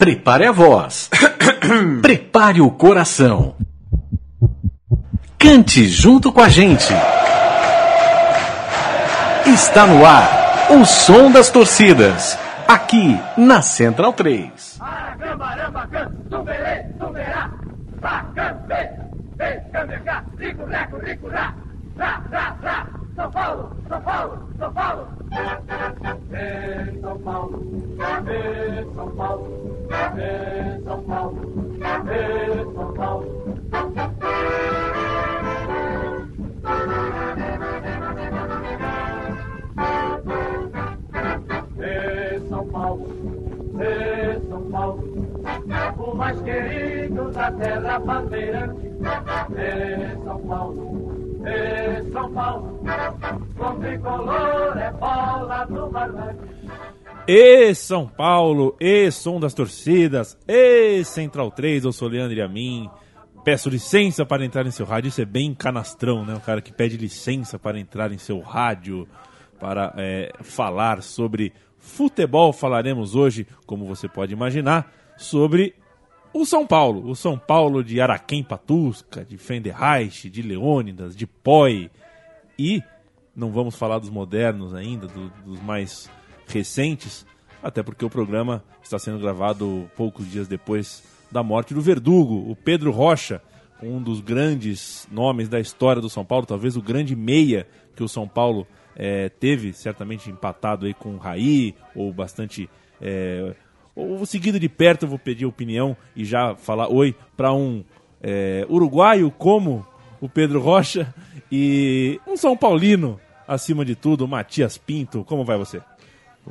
Prepare a voz. Prepare o coração. Cante junto com a gente. Está no ar o som das torcidas. Aqui na Central 3. São Paulo, São Paulo, São Paulo. Vem São Paulo, vem São Paulo, vem São Paulo, vem São Paulo. Vem São Paulo, São Paulo, o mais querido da terra bandeirante. Vem São Paulo. E São Paulo, com tricolor é bola do E São Paulo, e som das torcidas, e Central 3, eu sou Leandro Amin. Peço licença para entrar em seu rádio. Isso é bem canastrão, né? O cara que pede licença para entrar em seu rádio para é, falar sobre futebol. Falaremos hoje, como você pode imaginar, sobre o São Paulo, o São Paulo de Araquém Patusca, de Fenderreich, de Leônidas, de Poi. E não vamos falar dos modernos ainda, do, dos mais recentes, até porque o programa está sendo gravado poucos dias depois da morte do Verdugo, o Pedro Rocha, um dos grandes nomes da história do São Paulo, talvez o grande meia que o São Paulo é, teve, certamente empatado aí com o Raí, ou bastante é, ou seguido de perto, eu vou pedir opinião e já falar oi para um é, uruguaio como o Pedro Rocha e um São Paulino, acima de tudo, Matias Pinto. Como vai você?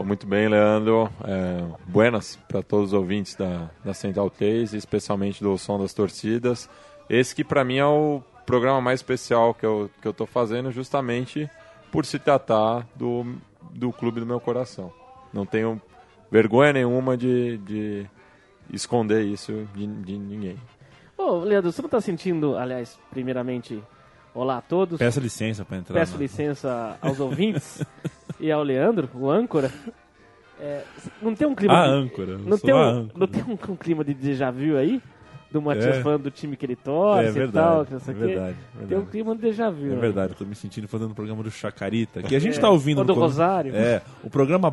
muito bem, Leandro. É, buenas para todos os ouvintes da, da Central 3, especialmente do Som das Torcidas. Esse que para mim é o programa mais especial que eu, que eu fazendo, justamente por se tratar do, do clube do meu coração. Não tenho vergonha nenhuma de, de esconder isso de, de ninguém. Ô, Leandro, você não está sentindo, aliás, primeiramente, olá a todos. Peço licença para entrar. Peço licença aos ouvintes e ao Leandro, o âncora. É, não tem um clima. A de, âncora. Não tem, um, não tem um, um, clima de déjà vu aí? Do Matias é. falando do time que ele torce é, verdade, e tal, que não sei é verdade, verdade, Tem um clima de déjà vu. É verdade, eu tô me sentindo fazendo o programa do Chacarita, que a gente é. tá ouvindo... Ou do Rosário. É, o programa,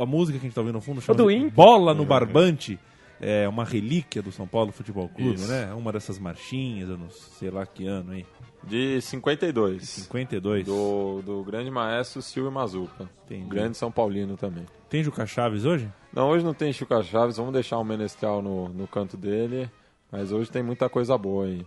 a música que a gente tá ouvindo no fundo chama do Bola no Barbante, é uma relíquia do São Paulo Futebol Clube, Isso. né? Uma dessas marchinhas, eu não sei lá que ano aí. De 52. De 52. Do, do grande maestro Silvio Mazuca. Entendi. Grande São Paulino também. Tem Juca Chaves hoje? Não, hoje não tem Juca Chaves. Vamos deixar o Menestral no, no canto dele. Mas hoje tem muita coisa boa aí.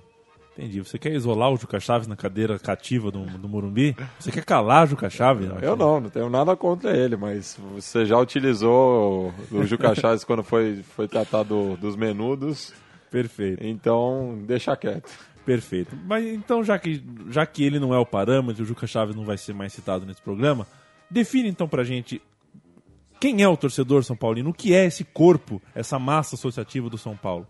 Entendi. Você quer isolar o Juca Chaves na cadeira cativa do, do Morumbi? Você quer calar o Juca Chaves? Eu não, não tenho nada contra ele, mas você já utilizou o Juca Chaves quando foi, foi tratado dos menudos. Perfeito. Então, deixa quieto. Perfeito. Mas então, já que, já que ele não é o parâmetro, o Juca Chaves não vai ser mais citado nesse programa, define então pra gente quem é o torcedor São Paulino, o que é esse corpo, essa massa associativa do São Paulo.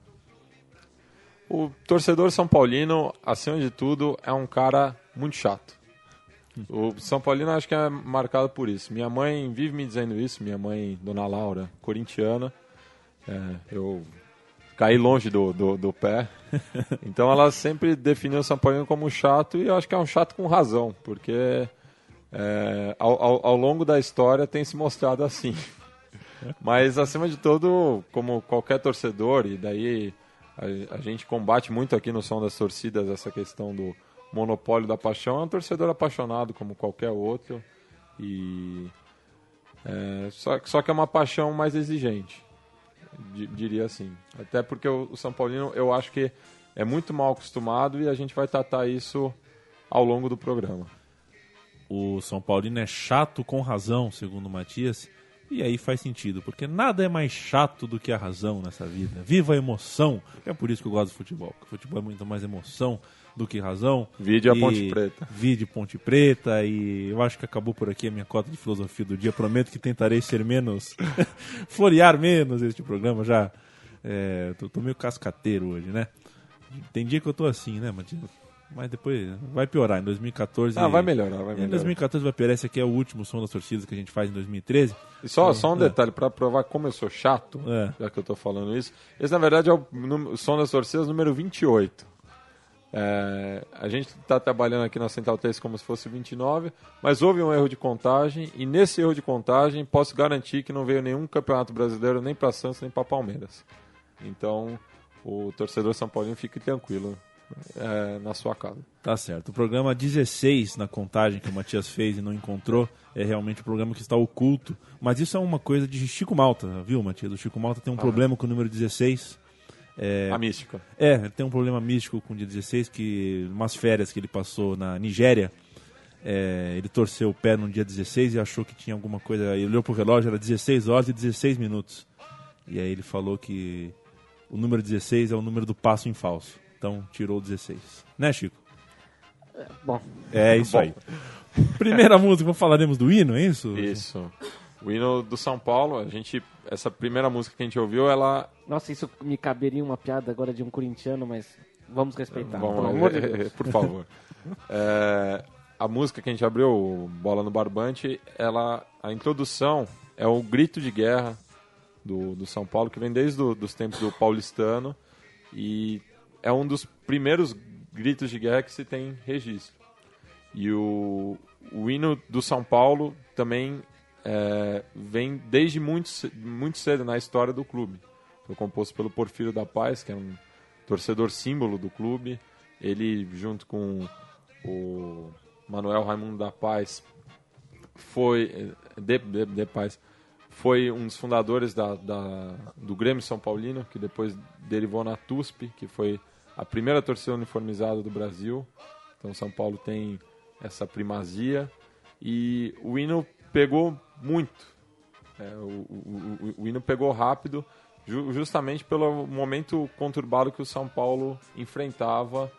O torcedor São Paulino, acima de tudo, é um cara muito chato. O São Paulino acho que é marcado por isso. Minha mãe vive me dizendo isso, minha mãe, Dona Laura, corintiana. É, eu caí longe do, do, do, pé. Então ela sempre definiu o São Paulino como chato e eu acho que é um chato com razão, porque é, ao, ao, ao longo da história tem se mostrado assim. Mas acima de tudo, como qualquer torcedor, e daí a, a, gente combate muito aqui no Som das Torcidas essa questão do monopólio da paixão. É um torcedor apaixonado como qualquer outro. E é, só, só que é uma paixão mais exigente, diria assim. Até porque o, o São Paulino eu acho que é muito mal acostumado e a gente vai tratar isso ao longo do programa. O São Paulino é chato com razão, segundo o Matias. E aí faz sentido, porque nada é mais chato do que a razão nessa vida. Viva a emoção! É por isso que eu gosto do futebol. O futebol é muito mais emoção do que razão. Vídeo a Ponte Preta. Vídeo Ponte Preta. E eu acho que acabou por aqui a minha cota de filosofia do dia. Prometo que tentarei ser menos. florear menos este programa. Já é, tô, tô, meio cascateiro hoje, né? Tem dia que eu tô assim, né, Matias? Mas depois vai piorar. Em 2014. Ah, vai melhorar, vai melhorar. Em 2014 vai piorar. Esse aqui é o último som das torcidas que a gente faz em 2013. E só, só um é. detalhe, para provar como eu sou chato, é. já que eu tô falando isso. Esse, na verdade, é o, o som das torcidas número 28. É, a gente está trabalhando aqui na Central 3 como se fosse 29, mas houve um erro de contagem e nesse erro de contagem posso garantir que não veio nenhum campeonato brasileiro nem para Santos nem para Palmeiras. Então o torcedor São Paulino fique tranquilo é, na sua casa. Tá certo. O programa 16 na contagem que o Matias fez e não encontrou é realmente o programa que está oculto, mas isso é uma coisa de Chico Malta, viu, Matias? O Chico Malta tem um ah, problema com o número 16 é, a mística. É, ele tem um problema místico com o dia 16, que umas férias que ele passou na Nigéria, é, ele torceu o pé no dia 16 e achou que tinha alguma coisa. Ele olhou pro relógio, era 16 horas e 16 minutos. E aí ele falou que o número 16 é o número do passo em falso. Então tirou o 16. Né, Chico? É, bom. É isso bom. aí. Primeira música, falaremos do hino, é isso? Isso. O hino do São Paulo, a gente. Essa primeira música que a gente ouviu, ela. Nossa, isso me caberia uma piada agora de um corintiano, mas vamos respeitar. Vamos, de Deus. Por favor. é, a música que a gente abriu, Bola no Barbante, ela. A introdução é o grito de guerra do, do São Paulo, que vem desde os tempos do paulistano. E é um dos primeiros gritos de guerra que se tem registro. E o, o hino do São Paulo também é, vem desde muito, muito cedo na história do clube. Foi composto pelo Porfírio da Paz, que é um torcedor símbolo do clube. Ele, junto com o Manuel Raimundo da Paz, foi de, de, de Paz, foi um dos fundadores da, da, do Grêmio São Paulino, que depois derivou na TUSP, que foi a primeira torcida uniformizada do Brasil. Então São Paulo tem essa primazia. E o hino pegou muito. É, o, o, o, hino pegou rápido, ju, justamente pelo momento conturbado que o São Paulo enfrentava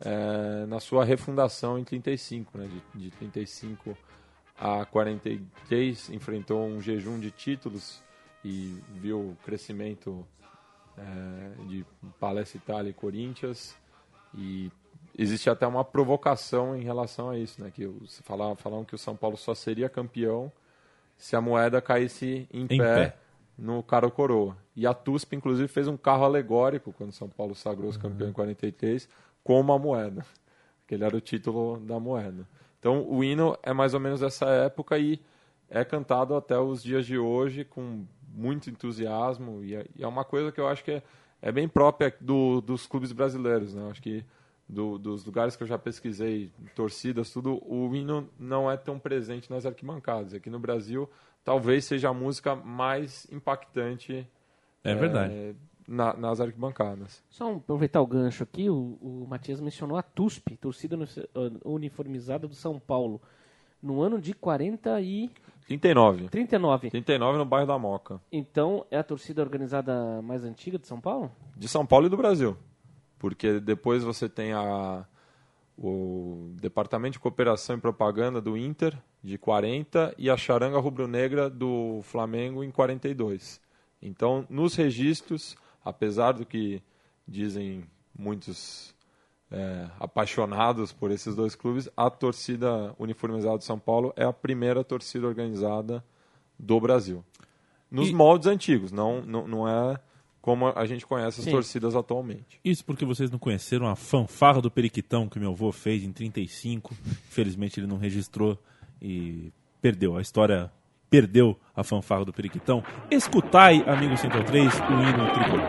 é, na sua refundação em 35, né, de, de 35 a 43, enfrentou um jejum de títulos e viu o crescimento é, de Palestra Itália e Corinthians e existe até uma provocação em relação a isso, né? Que falavam, falavam que o São Paulo só seria campeão se a moeda caísse em, em pé, pé, no Caro Coroa. E a TUSP, inclusive, fez um carro alegórico quando São Paulo sagrou-se uhum. campeão em 43 com uma moeda. Que ele era o título da moeda. Então, o hino é mais ou menos dessa época e é cantado até os dias de hoje com muito entusiasmo. E é, e é uma coisa que eu acho que é, é bem própria do, dos clubes brasileiros. Né? Eu acho que do, dos lugares que eu já pesquisei, torcidas, tudo, o hino não é tão presente nas arquibancadas. Aqui no Brasil, talvez seja a música mais impactante. É, é verdade. Na, nas arquibancadas. Só aproveitar o gancho aqui, o, o Matias mencionou a TUSP, Torcida Uniformizada do São Paulo, no ano de 40 e... 39. 39. 39 no bairro da Moca. Então, é a torcida organizada mais antiga de São Paulo? De São Paulo e do Brasil porque depois você tem a, o Departamento de Cooperação e Propaganda do Inter, de 40, e a Charanga Rubro-Negra do Flamengo em 42. Então, nos registros, apesar do que dizem muitos é, apaixonados por esses dois clubes, a torcida uniformizada de São Paulo é a primeira torcida organizada do Brasil. Nos e... moldes antigos, não, não, não é como a gente conhece as Sim. torcidas atualmente. Isso porque vocês não conheceram a fanfarra do Periquitão que meu avô fez em 35. Infelizmente ele não registrou e perdeu. A história perdeu a fanfarra do periquitão. Escutai, amigo 103, o hino tricolor.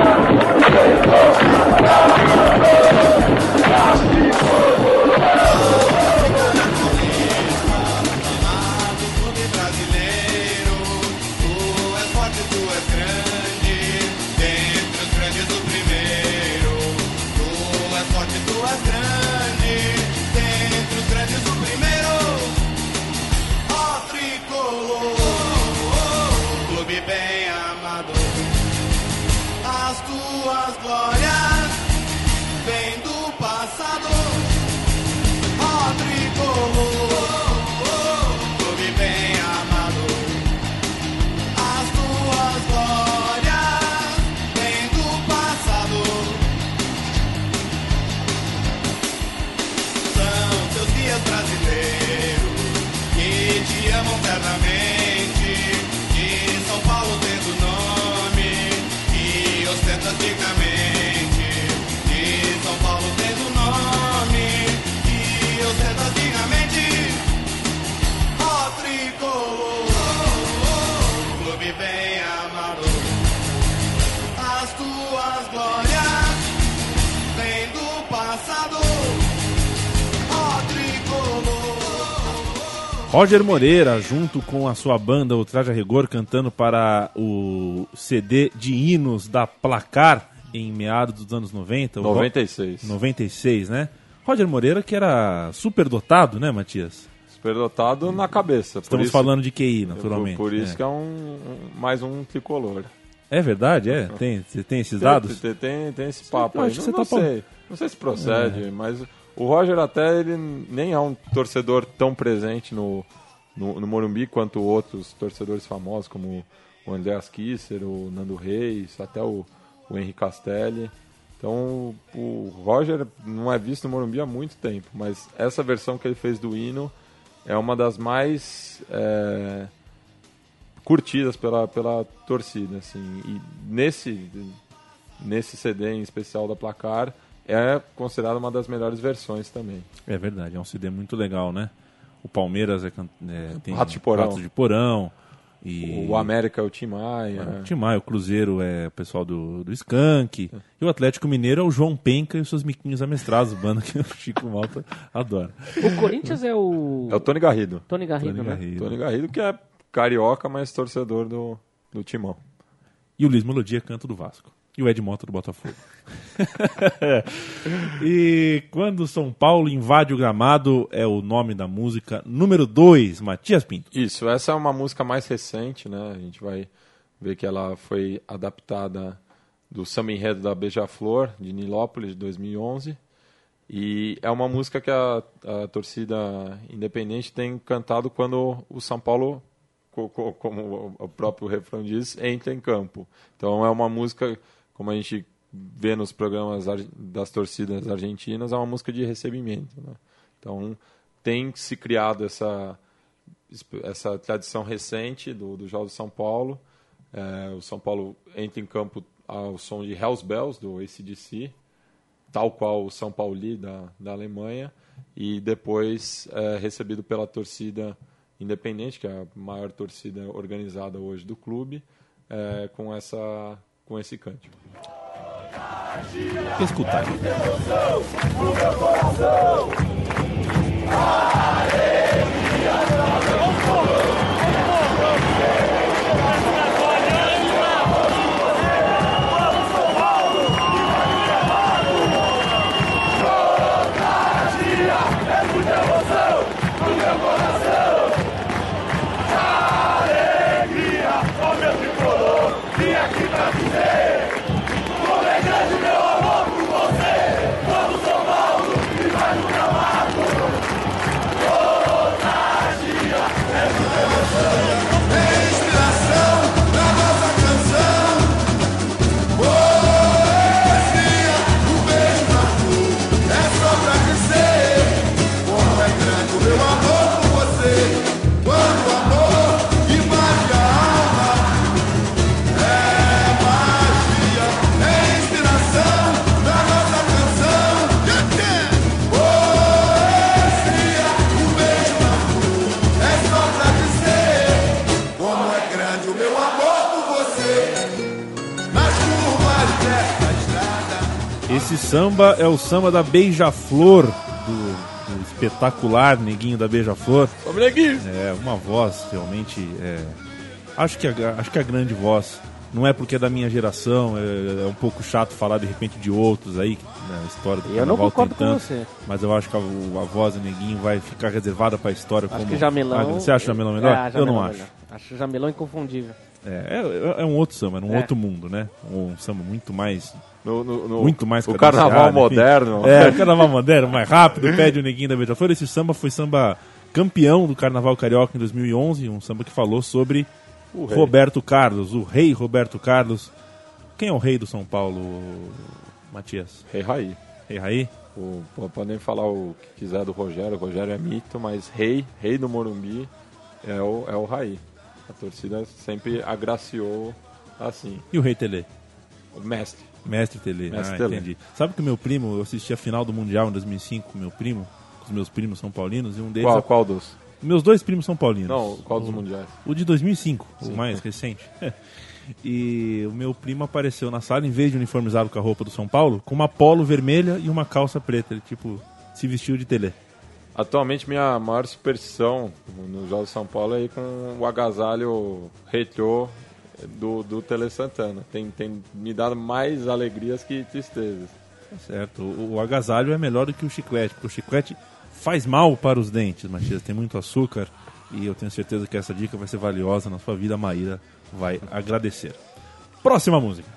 Gloria. Roger Moreira, junto com a sua banda, o Traje a Rigor, cantando para o CD de hinos da Placar em meados dos anos 90. o Ro- 96. 96, né? Roger Moreira, que era super dotado, né, Matias? Superdotado na cabeça. por Estamos isso- falando de QI, por- naturalmente. Por, isso é. que é um, um- mais um tricolor. É verdade, é? Tem, você tem esses dados? Tem, tem, tem esse papo eu aí. Não, você não tá falando- sei. Não sei se procede, mas o Roger até ele nem é um torcedor tão presente no, no, no Morumbi quanto outros torcedores famosos, como o Andreas Kisser, o Nando Reis, até o, o Castelli. Então o Roger não é visto no Morumbi há muito tempo, mas essa versão que ele fez do hino é uma das mais é, curtidas pela, pela torcida. Assim. E nesse, nesse CD em especial da Placar é considerada uma das melhores versões também. É verdade, é um CD muito legal, né? O Palmeiras é, é, tem Ratos de Porão. Ratos de Porão. E O América é o Tim Maia. o Tim Maia, o Cruzeiro é o pessoal do, do Skank. E o Atlético Mineiro é o João Penca e os seus miquinhos amestrados, banda que o Chico Malta adora. O Corinthians é o. É o Tony Garrido. Tony Garrido, Tony né? Garrido. Tony Garrido que é carioca, mas torcedor do, do Timão. E o Luiz Melodia, canto do Vasco. E o Ed Mota do Botafogo. e quando São Paulo invade o gramado, é o nome da música número 2, Matias Pinto. Isso, essa é uma música mais recente, né? A gente vai ver que ela foi adaptada do samba enredo da Beija-Flor, de Nilópolis, de 2011. E é uma música que a, a torcida independente tem cantado quando o São Paulo, co- co- como o próprio refrão diz, entra em campo. Então é uma música, como a gente vê nos programas das torcidas argentinas, é uma música de recebimento. Né? Então tem se criado essa, essa tradição recente do, do Jogo de São Paulo. É, o São Paulo entra em campo ao som de Hells Bells, do ACDC, tal qual o São Pauli da, da Alemanha, e depois é recebido pela torcida independente, que é a maior torcida organizada hoje do clube, é, com, essa, com esse cântico. Escutar. Como samba é o samba da Beija-Flor, do, do espetacular Neguinho da Beija-Flor. É uma voz realmente. é, acho, que a, acho que a grande voz. Não é porque é da minha geração, é, é um pouco chato falar de repente de outros aí, né, a história do Eu não carnaval tem concordo com tanto, você. Mas eu acho que a, a voz do Neguinho vai ficar reservada para a história Acho como. que Jamelão. Ah, Você acha o Jamelão melhor? É, eu não Jamelão acho. melhor. Acho o Jamelão inconfundível. É, é, é um outro samba, é um É. outro mundo, né? Um samba muito mais. No, no- no- Muito mais O carnaval moderno. É, o carnaval moderno, mais rápido, pede o neguinho da Beija-Flor. Esse samba foi samba campeão do Carnaval Carioca em 2011, um samba que falou sobre O rei. Roberto Carlos, o rei Roberto Carlos. Quem é o rei do São Paulo, Matias? Rei Raí. Rei Raí? O, podem falar o que quiser do Rogério, o Rogério é mito, mas rei, rei do Morumbi é o, é o Raí. A torcida sempre agraciou assim, E o rei Tele? o mestre. Mestre Tele. Mestre ah, Tele. entendi. Sabe que o meu primo, eu assisti a final do Mundial em 2005 com meu primo, com os meus primos são paulinos, e um deles... Qual, qual dos? Meus dois primos são paulinos. Não, qual dos mundiais? O de 2005, o mais recente. E o meu primo apareceu na sala, em vez de uniformizado com a roupa do São Paulo, com uma polo vermelha e uma calça preta. Ele, tipo, se vestiu de tele. Atualmente minha maior superstição no Jogos de São Paulo é ir com o agasalho retrô do, do Tele Santana. Tem, tem me dado mais alegrias que tristezas. Tá certo. O, o agasalho é melhor do que o chiclete, porque o chiclete faz mal para os dentes, Matias. Tem muito açúcar e eu tenho certeza que essa dica vai ser valiosa na sua vida. A Maíra vai agradecer. Próxima música.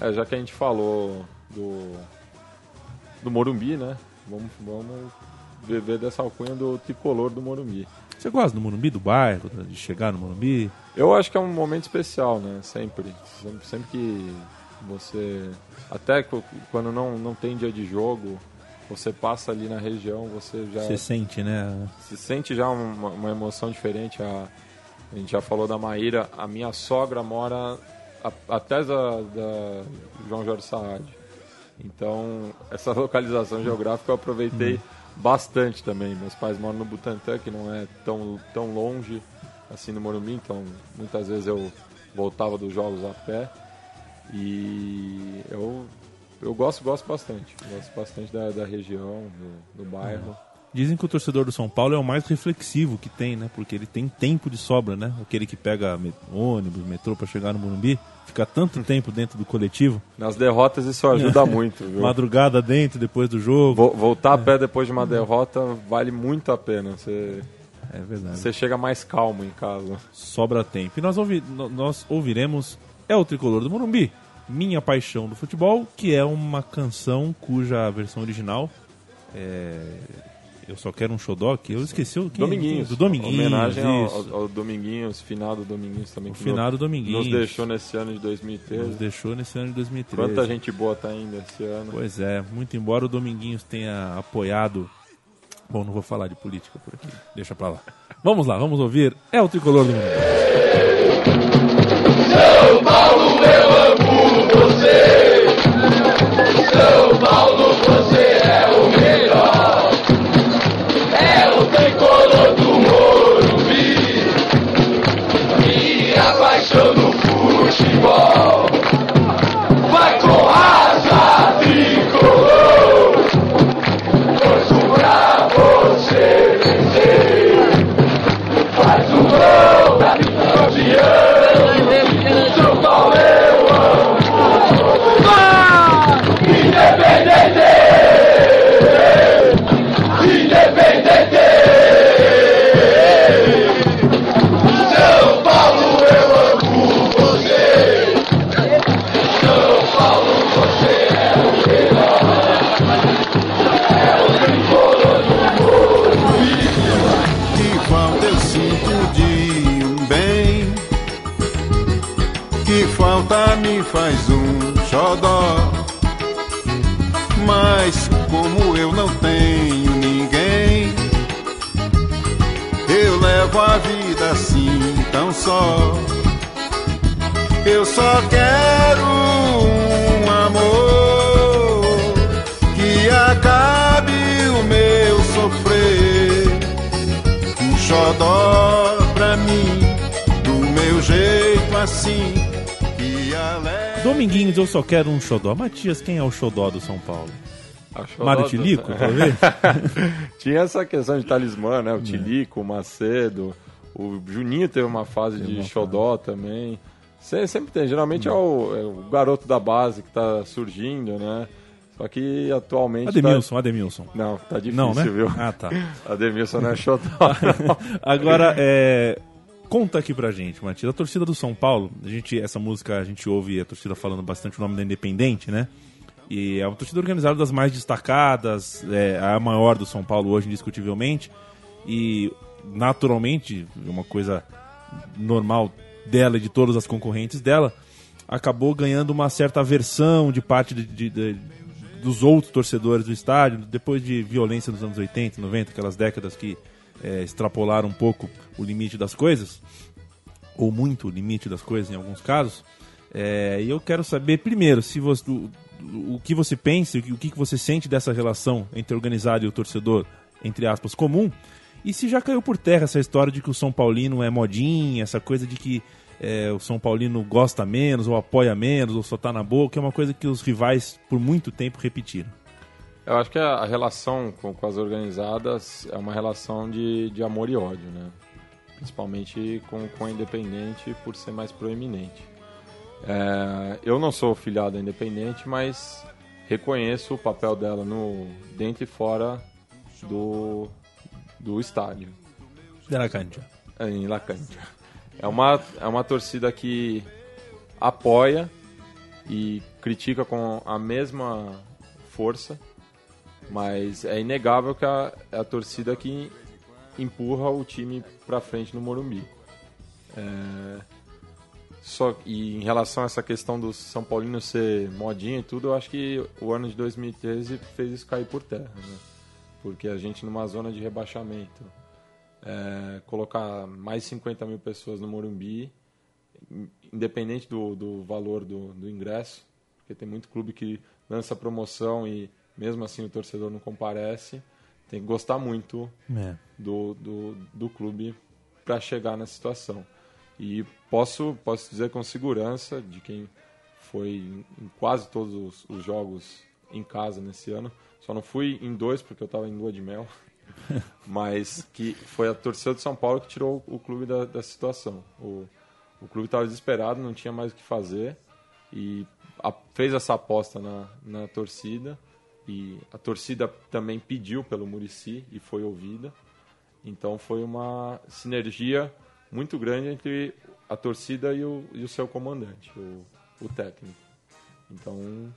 É, já que a gente falou do, do Morumbi, né? Vamos, vamos beber dessa alcunha do tricolor do Morumbi. Você gosta do Morumbi, do bairro, de chegar no Morumbi? Eu acho que é um momento especial, né? Sempre. Sempre, sempre que você. Até quando não, não tem dia de jogo, você passa ali na região, você já Você sente, né? se sente já uma, uma emoção diferente. A, a gente já falou da Maíra, a minha sogra mora a- atrás da, da João Jorge Saad. Então, essa localização geográfica eu aproveitei bastante também. Meus pais moram no Butantã, que não é tão, tão longe assim no Morumbi, então muitas vezes eu voltava dos jogos a pé. E eu, eu gosto, gosto bastante. Gosto bastante da, da região, do, do bairro. Dizem que o torcedor do São Paulo é o mais reflexivo que tem, né? Porque ele tem tempo de sobra, né? Aquele que pega ônibus, metrô pra chegar no Morumbi, fica tanto tempo dentro do coletivo, Nas derrotas isso ajuda muito, viu? madrugada dentro, depois do jogo. Vo- Voltar a pé depois de uma derrota vale muito a pena. Você, É verdade. você chega mais calmo em casa. Sobra tempo. E nós, ouvi- nós ouviremos É o Tricolor do Morumbi, Minha Paixão do Futebol, que é uma canção cuja versão original é... Eu só quero um xodó, que eu esqueci o que Dominguinhos. Do Dominguinhos, Homenagem ao, isso. ao, Dominguinhos, finado Dominguinhos também. O que finado nos- Dominguinhos. Nos deixou nesse ano de Nos 2013. deixou nesse ano de 2013. Quanta gente boa tá ainda esse ano. Pois é, muito embora o Dominguinhos tenha apoiado. Bom, não vou falar de política por aqui, deixa pra lá. Vamos lá, vamos ouvir. É o tricolor do mundo. Que Dominguinhos, eu só quero um xodó. Matias, quem é o xodó do São Paulo? Acho Mário eu Tilico, talvez? Tinha essa questão de talismã, né? O Tilico, o Macedo. O Juninho teve uma fase de xodó também. Se- Sempre tem. Geralmente é o, é o garoto da base que tá surgindo, né? Só que atualmente. Ademilson, Ademilson. Tá... Não, tá difícil, Não, né? viu? Ah, tá. Ademilson não é xodó. não. Agora, é... Conta aqui pra gente, Matias. A torcida do São Paulo, a gente, essa música a gente ouve a torcida falando bastante o nome da Independente, né? E é uma torcida organizada das mais destacadas, é a maior do São Paulo hoje, indiscutivelmente. E, naturalmente, uma coisa normal dela e de todas as concorrentes dela, acabou ganhando uma certa aversão de parte de, de, de, dos outros torcedores do estádio, depois de violência nos anos 80, 90, aquelas décadas que é, extrapolaram um pouco o limite das coisas, ou muito o limite das coisas em alguns casos. É, e eu quero saber, primeiro, se você, o, o que você pensa, o que você sente dessa relação entre organizado e o torcedor, entre aspas, comum, e se já caiu por terra essa história de que o São Paulino é modinha, essa coisa de que é, o São Paulino gosta menos, ou apoia menos, ou só tá na que é uma coisa que os rivais por muito tempo repetiram. Eu acho que a relação com, com as organizadas é uma relação de, de amor e ódio, né? Principalmente com, com a Independente por ser mais proeminente. É, eu não sou filiado à Independente, mas reconheço o papel dela no dentro e fora do, do estádio. De La Cancha. Em La Cancha. É uma, é uma torcida que apoia e critica com a mesma força, mas é inegável que a, é a torcida que empurra o time para frente no Morumbi. É, só, e em relação a essa questão do São Paulino ser modinha e tudo, eu acho que o ano de 2013 fez isso cair por terra. Né? Porque a gente numa zona de rebaixamento, é, colocar mais 50 mil pessoas no Morumbi, independente do, do valor do, do ingresso, porque tem muito clube que lança promoção e mesmo assim o torcedor não comparece, tem que gostar muito É. do, do, do clube para chegar nessa situação. E posso, posso dizer com segurança de quem foi em, quase todos os, os jogos em casa nesse ano, só não fui em dois porque eu estava em lua de mel, mas que foi a torcida de São Paulo que tirou o clube da, da situação. O, o clube estava desesperado, não tinha mais o que fazer e a- fez essa aposta na, na torcida e a torcida também pediu pelo Murici e foi ouvida. Então foi uma sinergia muito grande entre a torcida e o, e o seu comandante, o, o técnico. Então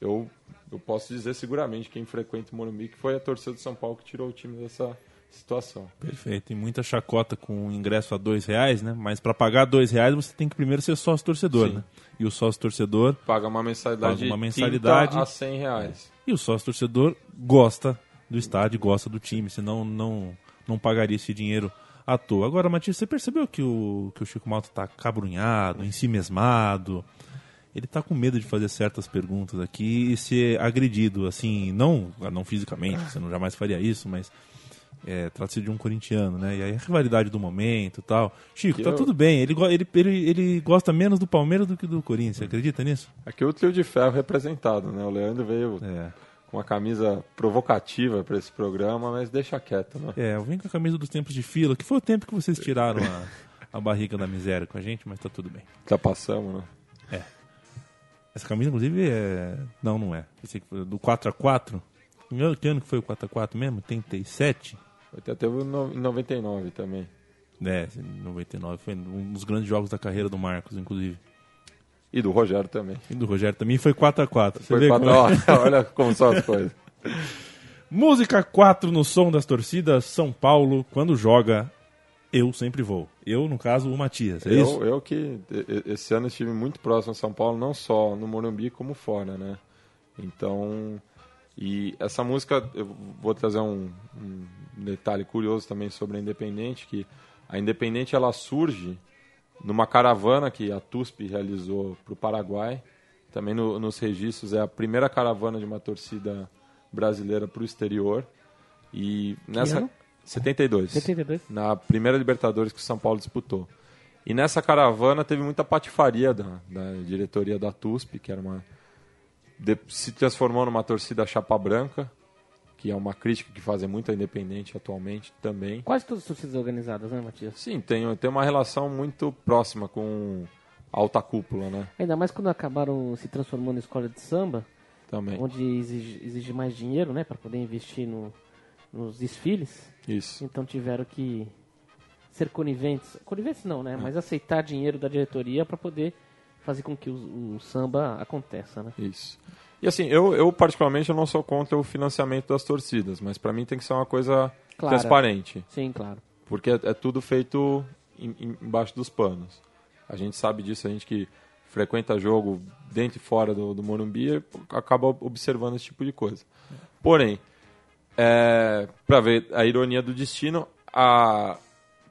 eu, eu posso dizer seguramente quem frequenta o Morumbi que foi a torcida do São Paulo que tirou o time dessa situação. Perfeito. Tem muita chacota com ingresso a dois reais, né? Mas para pagar dois reais você tem que primeiro ser sócio torcedor, Sim. né? E o sócio torcedor Paga uma mensalidade, Paga uma de mensalidade. 30 a 100 reais. e o sócio torcedor gosta do estádio, gosta do time, senão não não pagaria esse dinheiro à toa. Agora, Matias, você percebeu que o que o Chico Malta tá cabrunhado, em si mesmado? Ele tá com medo de fazer certas perguntas aqui e ser agredido, assim, não, não fisicamente, você não jamais faria isso, mas é, trata-se de um corintiano, né? E aí a rivalidade do momento e tal. Chico, tá eu- tudo bem, ele, ele, ele, ele gosta menos do Palmeiras do que do Corinthians, você acredita nisso? Aqui o trio de ferro representado, né? O Leandro veio É. com uma camisa provocativa para esse programa, mas deixa quieto, né? É, eu venho com a camisa dos tempos de fila, que foi o tempo que vocês tiraram a, a barriga da miséria com a gente, mas tá tudo bem. Já passamos, né? Essa camisa, inclusive, é. Não, não é. Do 4x4. Em ano- Que ano que foi o 4x4 mesmo? 87? Até teve em 99 também. É, 99. Foi um dos grandes jogos da carreira do Marcos, inclusive. E do Rogério também. E do Rogério também foi 4x4. Você Foi vê quatro- como é? Olha como são as coisas. Música 4 no som das torcidas. São Paulo, quando joga, eu sempre vou. Eu, no caso, o Matias. É isso? Eu, eu que esse ano estive muito próximo a São Paulo, não só no Morumbi como fora, né? Então, e essa música, eu vou trazer um, um detalhe curioso também sobre a Independente, que a Independente ela surge numa caravana que a TUSP realizou para o Paraguai. Também no- nos registros é a primeira caravana de uma torcida brasileira para o exterior. E nessa ano? 72 72? na primeira Libertadores que o São Paulo disputou. E nessa caravana teve muita patifaria da, da diretoria da TUSP, que era uma de- se transformou numa torcida chapa branca, que é uma crítica que fazem muito a Independente atualmente também. Quase todas as torcidas organizadas, né, Matias? Sim, tem, tem uma relação muito próxima com a alta cúpula, né? Ainda mais quando acabaram se transformando em escola de samba, Também. onde exige, exige mais dinheiro, né, para poder investir no, nos desfiles. Isso. Então tiveram que ser coniventes. Coniventes não, né? Mas aceitar dinheiro da diretoria para poder fazer com que o, o samba aconteça, né? Isso. E assim, eu, eu particularmente eu não sou contra o financiamento das torcidas, mas para mim tem que ser uma coisa Clara. transparente, Sim, claro. porque é, é tudo feito em- em- embaixo dos panos. A gente sabe disso, a gente que frequenta jogo dentro e fora do, do Morumbi acaba observando esse tipo de coisa. Porém, é, para ver a ironia do destino, a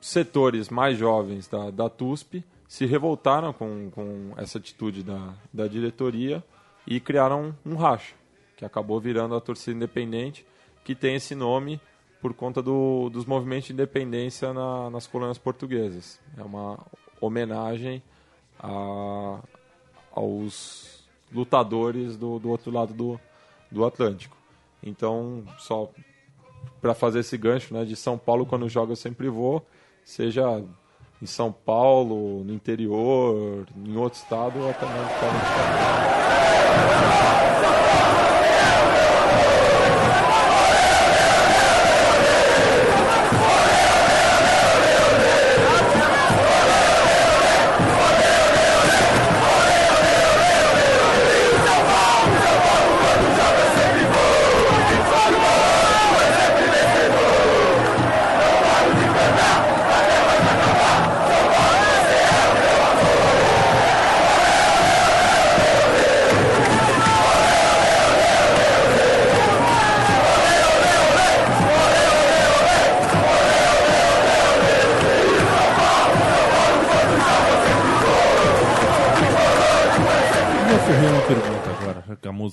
setores mais jovens da, da TUSP se revoltaram com, com essa atitude da, da diretoria e criaram um racha, que acabou virando a torcida independente, que tem esse nome por conta do, dos movimentos de independência na- nas colônias portuguesas. É uma homenagem a, aos lutadores do, do outro lado do, do Atlântico. Então, só para fazer esse gancho, né, de São Paulo quando joga eu sempre vou, seja em São Paulo, no interior, em outro estado até mesmo fora do estado.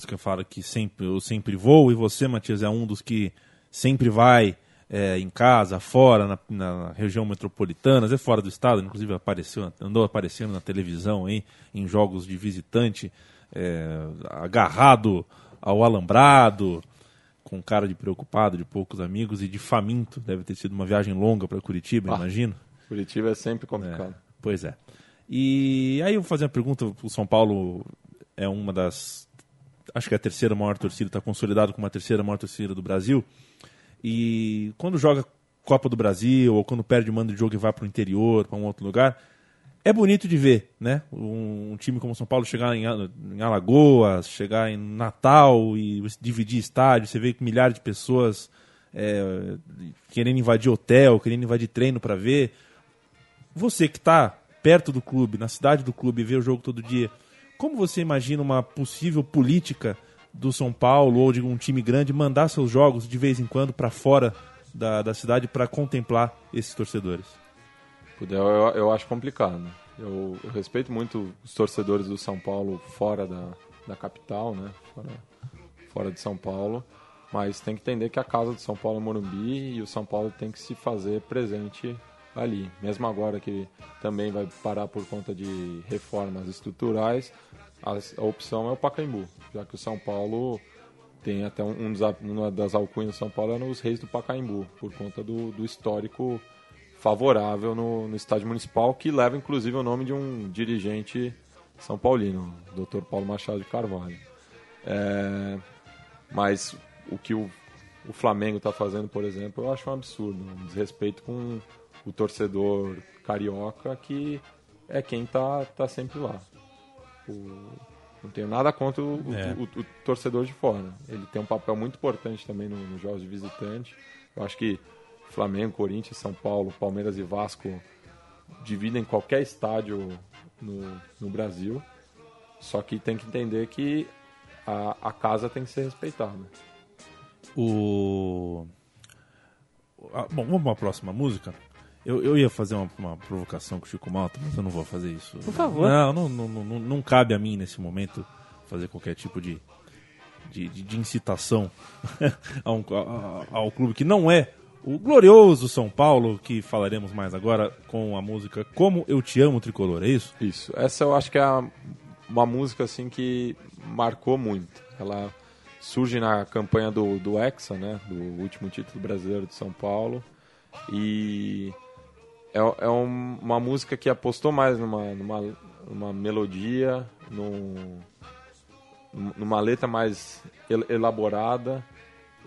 Música fala que sempre, eu sempre vou, e você, Matias, é um dos que sempre vai é, em casa, fora, na, na região metropolitana, vezes fora do estado, inclusive apareceu, andou aparecendo na televisão aí, em jogos de visitante, é, agarrado ao alambrado, com cara de preocupado, de poucos amigos e de faminto. Deve ter sido uma viagem longa para Curitiba, Ah. imagino. Curitiba é sempre complicado. Pois é. E aí eu vou fazer uma pergunta, o São Paulo é uma das acho que é a terceira maior torcida, está consolidado como a terceira maior torcida do Brasil. E quando joga Copa do Brasil ou quando perde o mando de jogo e vai para o interior, para um outro lugar, é bonito de ver, né? Um, um time como São Paulo chegar em, em Alagoas, chegar em Natal e dividir estádio, você vê milhares de pessoas é, querendo invadir hotel, querendo invadir treino para ver. Você que está perto do clube, na cidade do clube, vê o jogo todo dia, como você imagina uma possível política do São Paulo ou de um time grande mandar seus jogos de vez em quando para fora da, da cidade para contemplar esses torcedores? Eu, eu acho complicado. Eu, eu respeito muito os torcedores do São Paulo fora da, da capital, né? Fora, fora de São Paulo. Mas tem que entender que a casa do São Paulo é Morumbi e o São Paulo tem que se fazer presente ali. Mesmo agora que também vai parar por conta de reformas estruturais, a, a opção é o Pacaembu, já que o São Paulo tem até um, um dos uma das alcunhas do São Paulo é nos Reis do Pacaembu, por conta do, do histórico favorável no, no estádio municipal, que leva inclusive o nome de um dirigente são paulino, Dr. Paulo Machado de Carvalho. É, mas o que o, o Flamengo está fazendo, por exemplo, eu acho um absurdo, um desrespeito com o torcedor carioca, que é quem tá, tá sempre lá. O- não tenho nada contra o, É. o- o torcedor de fora. Ele tem um papel muito importante também no- nos jogos de visitante. Eu acho que Flamengo, Corinthians, São Paulo, Palmeiras e Vasco dividem qualquer estádio no, no Brasil. Só que tem que entender que a, a casa tem que ser respeitada. O. Ah, bom, vamos para a próxima música. Eu, eu ia fazer uma, uma provocação com o Chico Malta, mas eu não vou fazer isso. Por favor. Não, não, não, não, não cabe a mim nesse momento fazer qualquer tipo de, de, de- de incitação a um- a- a- ao clube que não é o glorioso São Paulo, que falaremos mais agora com a música Como Eu Te Amo Tricolor, é isso? Isso. Essa eu acho que é a- uma música assim que marcou muito. Ela surge na campanha do, do Hexa, né? Do último título brasileiro de São Paulo. E é, é um- uma música que apostou mais numa, numa, numa melodia, num, numa letra mais el- elaborada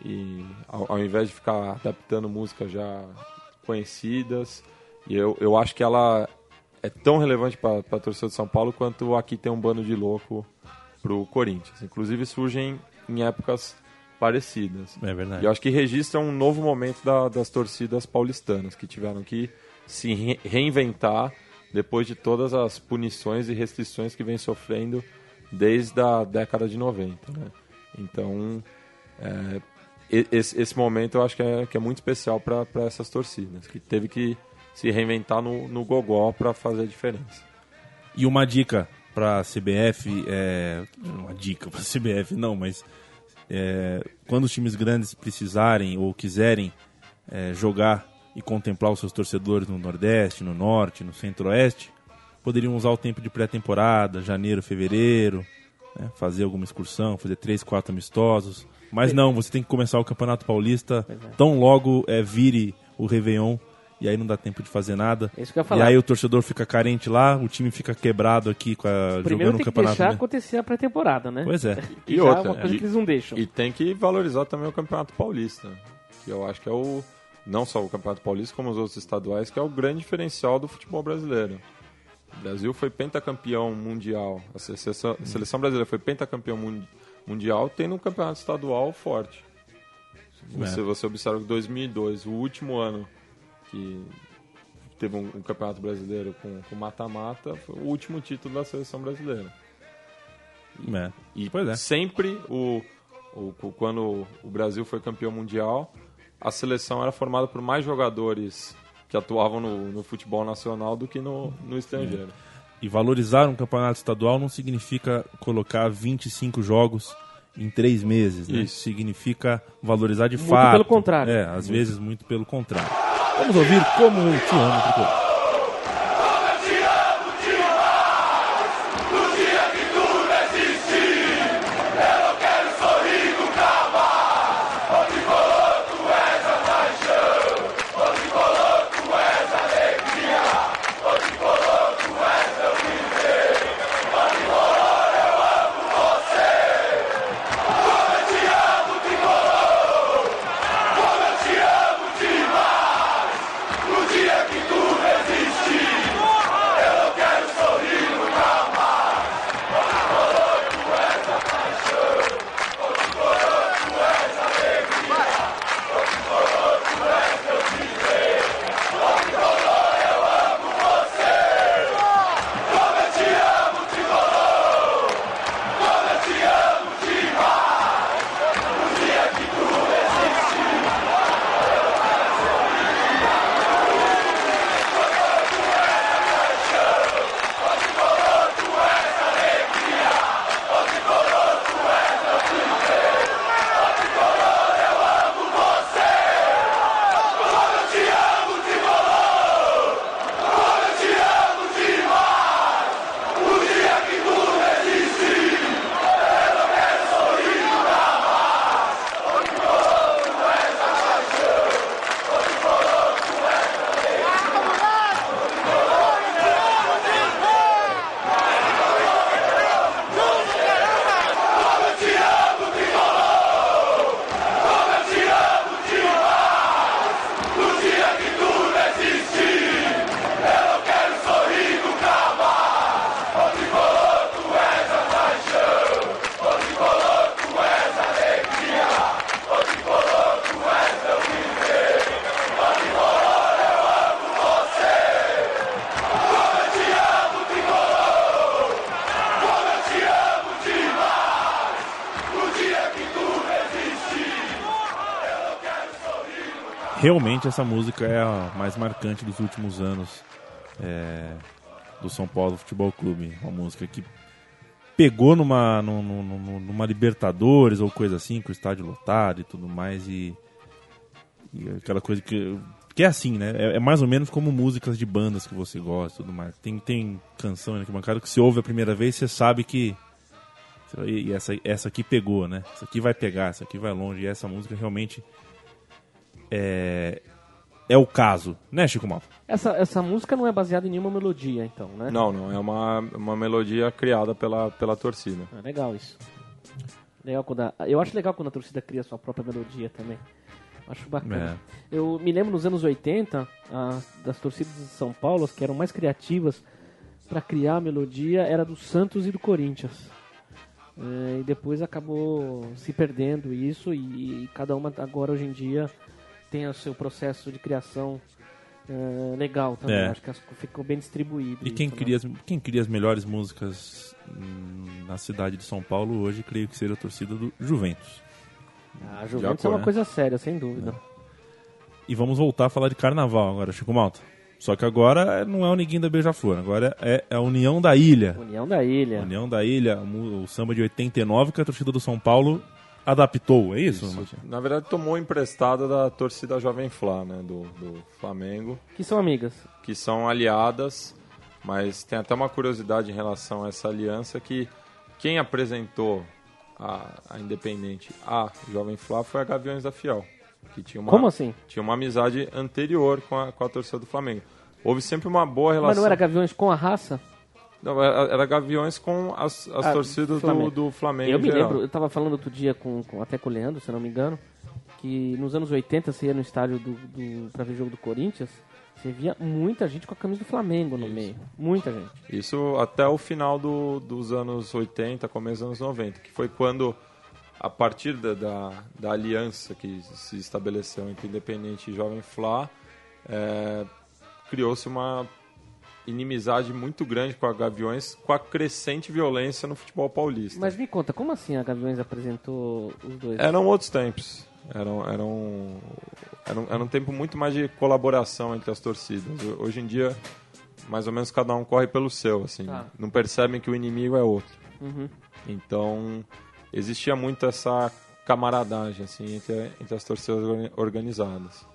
e ao, ao invés de ficar adaptando músicas já conhecidas E eu, eu acho que ela é tão relevante para a torcida de São Paulo quanto aqui tem um bando de louco pro Corinthians. Inclusive surgem em épocas parecidas. É verdade. E eu acho que registra um novo momento da- das torcidas paulistanas, que tiveram que se re- reinventar depois de todas as punições e restrições que vem sofrendo desde a década de 90. né? Então, é, esse, esse momento eu acho que é, que é muito especial para essas torcidas, que teve que se reinventar no, no gogó para fazer a diferença. E uma dica pra CBF, é... uma dica pra CBF não, mas é, quando os times grandes precisarem ou quiserem é, jogar e contemplar os seus torcedores no Nordeste, no Norte, no Centro-Oeste, poderiam usar o tempo de pré-temporada, janeiro, fevereiro, né, fazer alguma excursão, fazer três, quatro amistosos. Mas não, você tem que começar o Campeonato Paulista tão logo é, vire o Réveillon e aí não dá tempo de fazer nada. É isso que eu ia E falar. aí o torcedor fica carente lá, o time fica quebrado aqui com a, Primeiro jogando tem o que campeonato. deixar né? acontecer a pré-temporada, né? Pois é. Que E já é outra, uma coisa e- que eles não deixam. E tem que valorizar também o Campeonato Paulista, que eu acho que é o não só o Campeonato Paulista como os outros estaduais, que é o grande diferencial do futebol brasileiro. O Brasil foi pentacampeão mundial, a seleção, a seleção brasileira foi pentacampeão mun- mundial, tendo um campeonato estadual forte. Você, você observa que 2002, o último ano que teve um, um campeonato brasileiro com mata-mata, foi o último título da seleção brasileira. É. E é. sempre, o- o- quando o Brasil foi campeão mundial, a seleção era formada por mais jogadores que atuavam no, no futebol nacional do que no, no estrangeiro. E valorizar um campeonato estadual não significa colocar 25 jogos em três meses, né? Isso. Significa valorizar de Muito fato. pelo contrário. É, às vezes muito pelo contrário. Vamos ouvir como eu te amo, Tricolor. Realmente essa música é a mais marcante dos últimos anos é, do São Paulo Futebol Clube. Uma música que pegou numa, num- num- num- numa Libertadores ou coisa assim, com o estádio lotado e tudo mais, e, e aquela coisa que, que é assim, né? É, é mais ou menos como músicas de bandas que você gosta e tudo mais. Tem, tem canção aqui bancada que você ouve a primeira vez você sabe que. E essa, essa aqui pegou, né? Essa aqui vai pegar, essa aqui vai longe. E essa música realmente é, é o caso, né, Chico Malta? Essa, essa música não é baseada em nenhuma melodia, então, né? Não, não, é uma, uma melodia criada pela, pela torcida. É legal isso. Legal quando a- eu acho legal quando a torcida cria sua própria melodia também. Acho bacana. É. Eu me lembro nos anos 80, a- das torcidas de São Paulo, as que eram mais criativas para criar a melodia, era do Santos e do Corinthians. É, e depois acabou se perdendo isso e, e cada uma agora hoje em dia tem o seu processo de criação é, legal também. É. Acho que ficou bem distribuído. E quem isso, né? cria, as, quem cria as melhores músicas hum, na cidade de São Paulo hoje, creio que seja a torcida do Juventus. A Juventus é foi, uma né? coisa séria, sem dúvida. E vamos voltar a falar de carnaval agora, Chico Malta. Só que agora não é o Ninguém da Beija-Flor, agora é é a União da Ilha. União da Ilha. União da Ilha, o samba de 89 que a torcida do São Paulo adaptou, é isso? Matias? Na verdade, tomou emprestada da torcida Jovem Flá, né, do, do Flamengo, Que são amigas. que são aliadas, mas tem até uma curiosidade em relação a essa aliança que quem apresentou a, a Independente a Jovem Flá foi a Gaviões da Fiel, que tinha uma, Como assim? tinha uma amizade anterior com a, com a torcida do Flamengo. Houve sempre uma boa relação. Mas não era Gaviões com a raça? Não, era, era Gaviões com as, as Ah, torcidas Flamengo. do, do Flamengo. Eu me geral. lembro, eu tava falando outro dia com, com- até com o Leandro, se não me engano, que nos anos 80 você ia no estádio do, do, pra ver jogo do Corinthians, você via muita gente com a camisa do Flamengo no meio. Muita gente. Isso até o final do- dos anos 80, começo dos anos 90, que foi quando, a partir da, da, da aliança que se estabeleceu entre Independente e Jovem Flá, é, criou-se uma inimizade muito grande com a Gaviões, com a crescente violência no futebol paulista. Mas me conta, como assim a Gaviões apresentou os dois? Eram outros tempos. Eram, eram, era, um, era um tempo muito mais de colaboração entre as torcidas. Hoje em dia, mais ou menos cada um corre pelo seu, assim. Tá. Não percebem que o inimigo é outro. Uhum. Então, existia muito essa camaradagem, assim, entre, entre as torcidas orga- organizadas.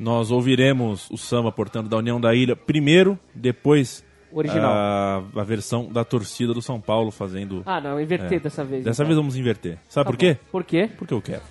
Nós ouviremos o samba, portanto, da União da Ilha primeiro, depois original. a, a versão da torcida do São Paulo fazendo. Ah, não, inverter dessa vez. Dessa então. vez vamos inverter. Sabe Tá por quê? bom. Por quê? Porque eu quero.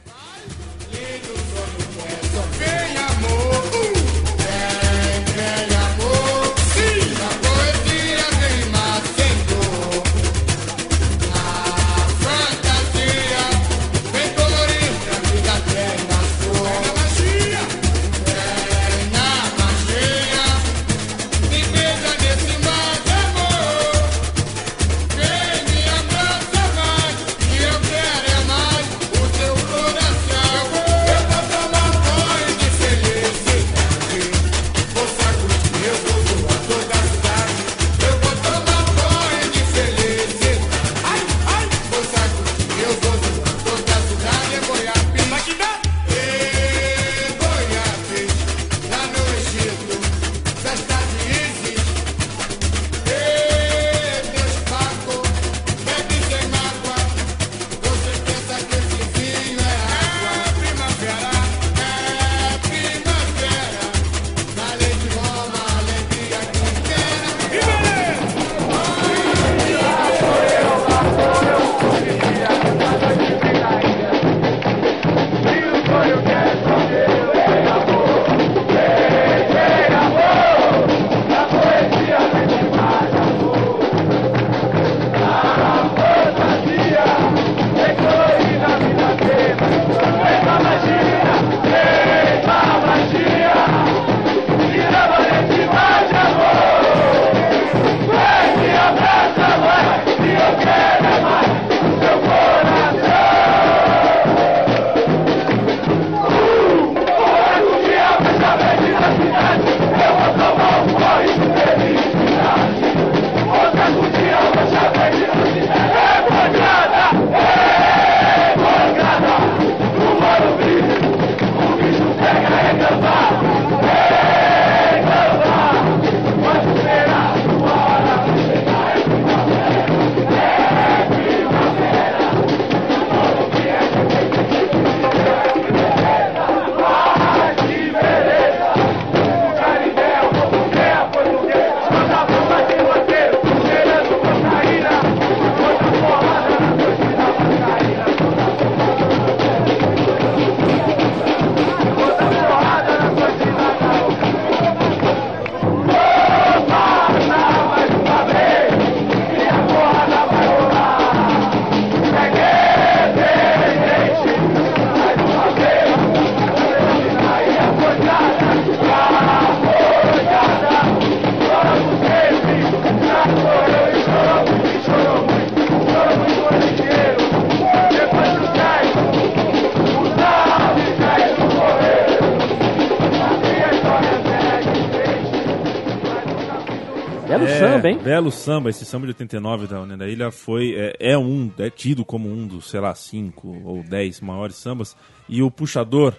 Belo samba, hein? Belo samba, esse samba de 89 da União da Ilha foi, é, é um, é tido como um dos, sei lá, cinco ou dez maiores sambas. E o puxador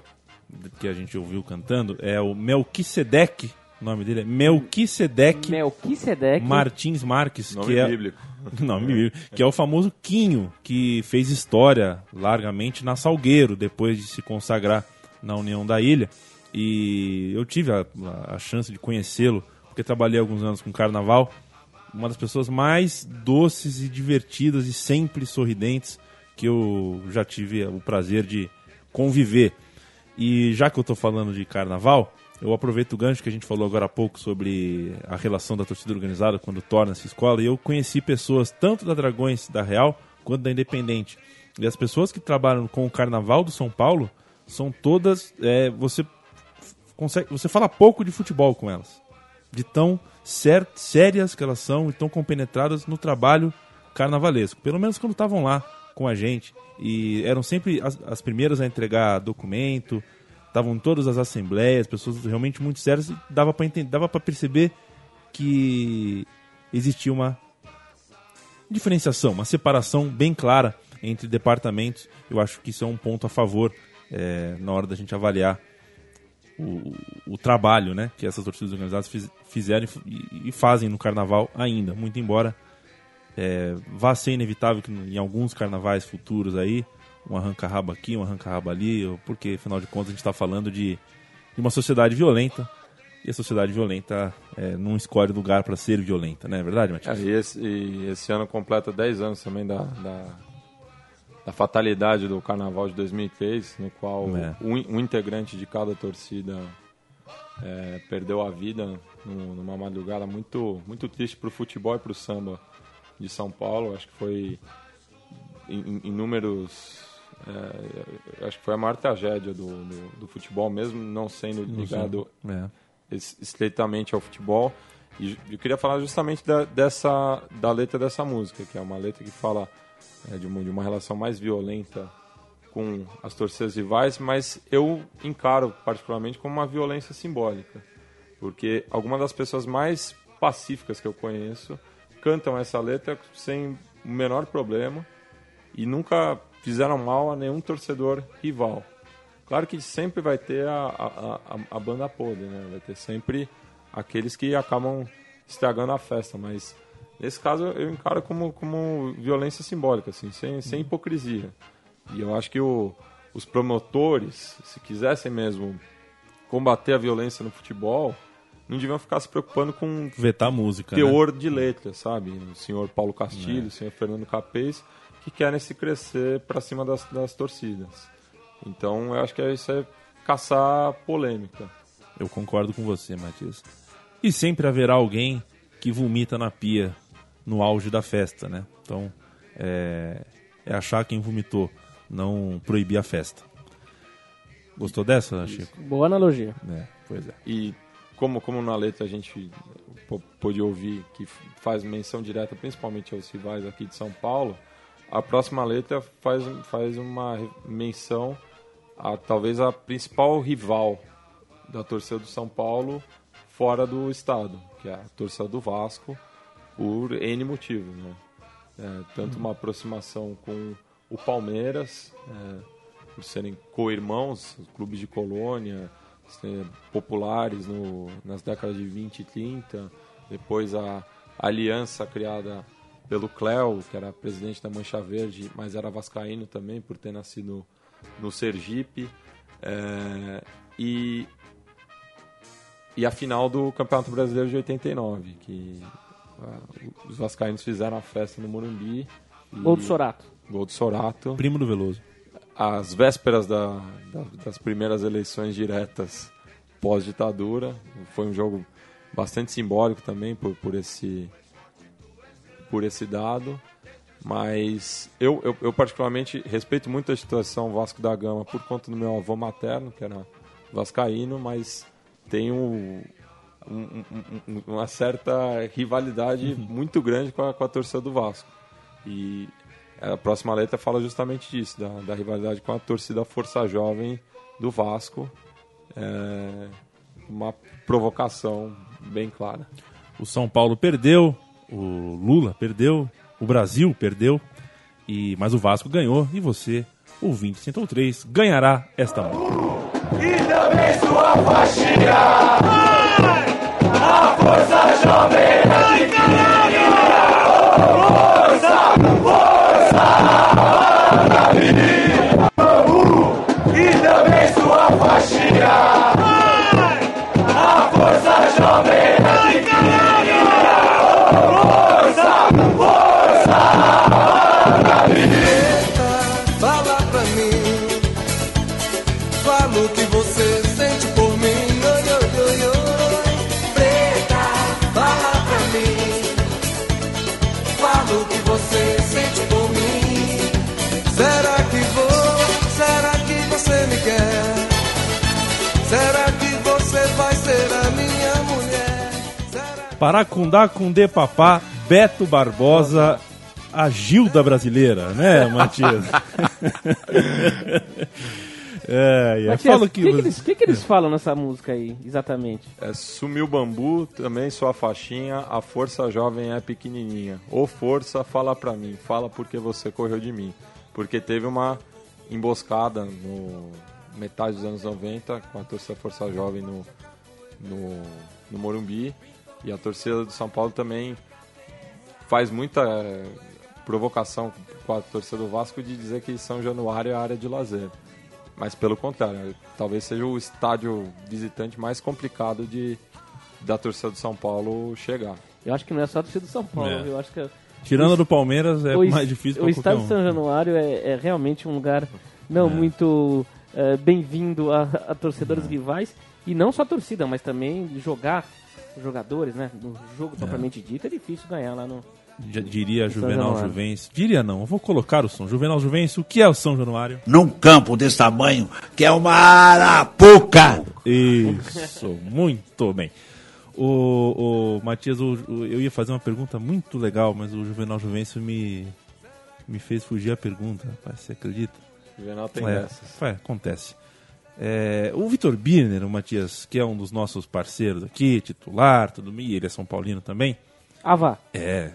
que a gente ouviu cantando é o Melquisedeque, o nome dele é Melquisedeque Melquisedeque. Martins Marques, Nome que é, bíblico. Nome bíblico, que é o famoso Quinho, que fez história largamente na Salgueiro, depois de se consagrar na União da Ilha. E eu tive a, a chance de conhecê-lo, porque trabalhei alguns anos com carnaval. Uma das pessoas mais doces e divertidas e sempre sorridentes que eu já tive o prazer de conviver. E já que eu estou falando de carnaval, eu aproveito o gancho que a gente falou agora há pouco sobre a relação da torcida organizada quando torna-se escola. E eu conheci pessoas tanto da Dragões da Real quanto da Independente. E as pessoas que trabalham com o Carnaval do São Paulo são todas. é, você consegue, você fala pouco de futebol com elas, de tão sérias que elas são e tão compenetradas no trabalho carnavalesco. Pelo menos quando estavam lá com a gente e eram sempre as, as primeiras a entregar documento, estavam todas as assembleias, pessoas realmente muito sérias e dava para entender, dava para perceber que existia uma diferenciação, uma separação bem clara entre departamentos. Eu acho que isso é um ponto a favor eh, na hora da gente avaliar o, o trabalho né, que essas torcidas organizadas fiz- fizeram e, e fazem no carnaval ainda. Muito embora é, vá ser inevitável que em alguns carnavais futuros aí, um arranca-rabo aqui, um arranca-rabo ali, porque afinal de contas a gente está falando de, de uma sociedade violenta e a sociedade violenta é, não escolhe lugar para ser violenta, não é verdade, É, Matias? e, esse, e esse ano completa 10 anos também da, da, da fatalidade do Carnaval de 2003, no qual É. um, um integrante de cada torcida é, perdeu a vida numa madrugada muito, muito triste para o futebol e para o samba de São Paulo. Acho que foi em, em- em números. é, acho que foi a maior tragédia do, do, do futebol, mesmo não sendo ligado É. es- estreitamente ao futebol. E eu queria falar justamente da, dessa, da letra dessa música, que é uma letra que fala é, de, uma, de uma relação mais violenta com as torcidas rivais, mas eu encaro particularmente como uma violência simbólica. Porque algumas das pessoas mais pacíficas que eu conheço cantam essa letra sem o menor problema e nunca fizeram mal a nenhum torcedor rival. Claro que sempre vai ter a, a, a, a banda podre, né? Vai ter sempre aqueles que acabam estragando a festa, mas nesse caso eu encaro como, como violência simbólica, assim, sem, sem hipocrisia. E eu acho que o, os promotores, se quisessem mesmo combater a violência no futebol, não deviam ficar se preocupando com Vetar a música. né? teor de letra, sabe? O senhor Paulo Castilho, o senhor Fernando Capês, que querem se crescer para cima das, das torcidas. Então, eu acho que isso é caçar polêmica. Eu concordo com você, Matias. E sempre haverá alguém que vomita na pia no auge da festa, né? Então, é, é achar quem vomitou, não proibir a festa. Gostou dessa, Chico? Boa analogia. É, pois é. E como, como na letra a gente pô- pôde ouvir que faz menção direta principalmente aos rivais aqui de São Paulo, a próxima letra faz, faz uma menção a talvez a principal rival da torcida do São Paulo fora do estado, que é a torcida do Vasco, por N motivos. Né? É, tanto uma aproximação com o Palmeiras, é, por serem co-irmãos, clubes de colônia, populares no, nas décadas de 20 e 30, depois a aliança criada pelo Cléo, que era presidente da Mancha Verde, mas era vascaíno também, por ter nascido no Sergipe, é, e, e a final do Campeonato Brasileiro de 89, que os vascaínos fizeram a festa no Morumbi. e- Gol do Sorato. Gol do Sorato Primo do Veloso. Às vésperas da, da- das primeiras eleições diretas pós-ditadura. Foi um jogo bastante simbólico também por, por, esse, por esse dado. Mas eu, eu, eu particularmente respeito muito a situação Vasco da Gama por conta do meu avô materno, que era vascaíno, mas tenho um- um- um- uma certa rivalidade muito grande com a, com a torcida do Vasco. E a próxima letra fala justamente disso, da, da rivalidade com a torcida Força Jovem do Vasco. É uma provocação bem clara. O São Paulo perdeu, o Lula perdeu, o Brasil perdeu, e mas o Vasco ganhou e você, ouvinte Central 3, ganhará esta música. E também sua faixinha. A força jovem Com de papá, Beto Barbosa, a Gilda brasileira, né, Matias? é, é. Fala que, que, eles, que que eles falam nessa música aí, exatamente? É, sumiu o bambu, também sua faixinha, a força jovem é pequenininha. Ô força, fala pra mim, fala porque você correu de mim. Porque teve uma emboscada no metade dos anos 90 com a torcida Força Jovem no, no, no Morumbi. E a torcida do São Paulo também faz muita eh, provocação com a torcida do Vasco de dizer que São Januário é área de lazer. Mas pelo contrário, talvez seja o estádio visitante mais complicado de da torcida do São Paulo chegar. Eu acho que não é só a torcida do São Paulo, É. eu acho que Tirando a do Palmeiras é o, mais difícil o estádio um. São Januário é, é realmente um lugar não muito eh, bem-vindo a, a torcedores rivais e não só a torcida, mas também jogar os jogadores, né? No jogo propriamente dito é difícil ganhar lá no. Já diria São Juvenal. Juvencio. Diria não, eu vou colocar o som. Juvenal Juvencio, o que é o São Januário? num campo desse tamanho, que é uma arapuca. Isso, muito bem. O, o Matias, o- o- eu ia fazer uma pergunta muito legal, mas o Juvenal Juvencio me, me fez fugir a pergunta, rapaz, você acredita? O Juvenal tem É, dessas. é, acontece. É, o Vitor Birner, o Matias, que é um dos nossos parceiros aqui, titular, tudo e ele é São Paulino também. Ah, vá. É,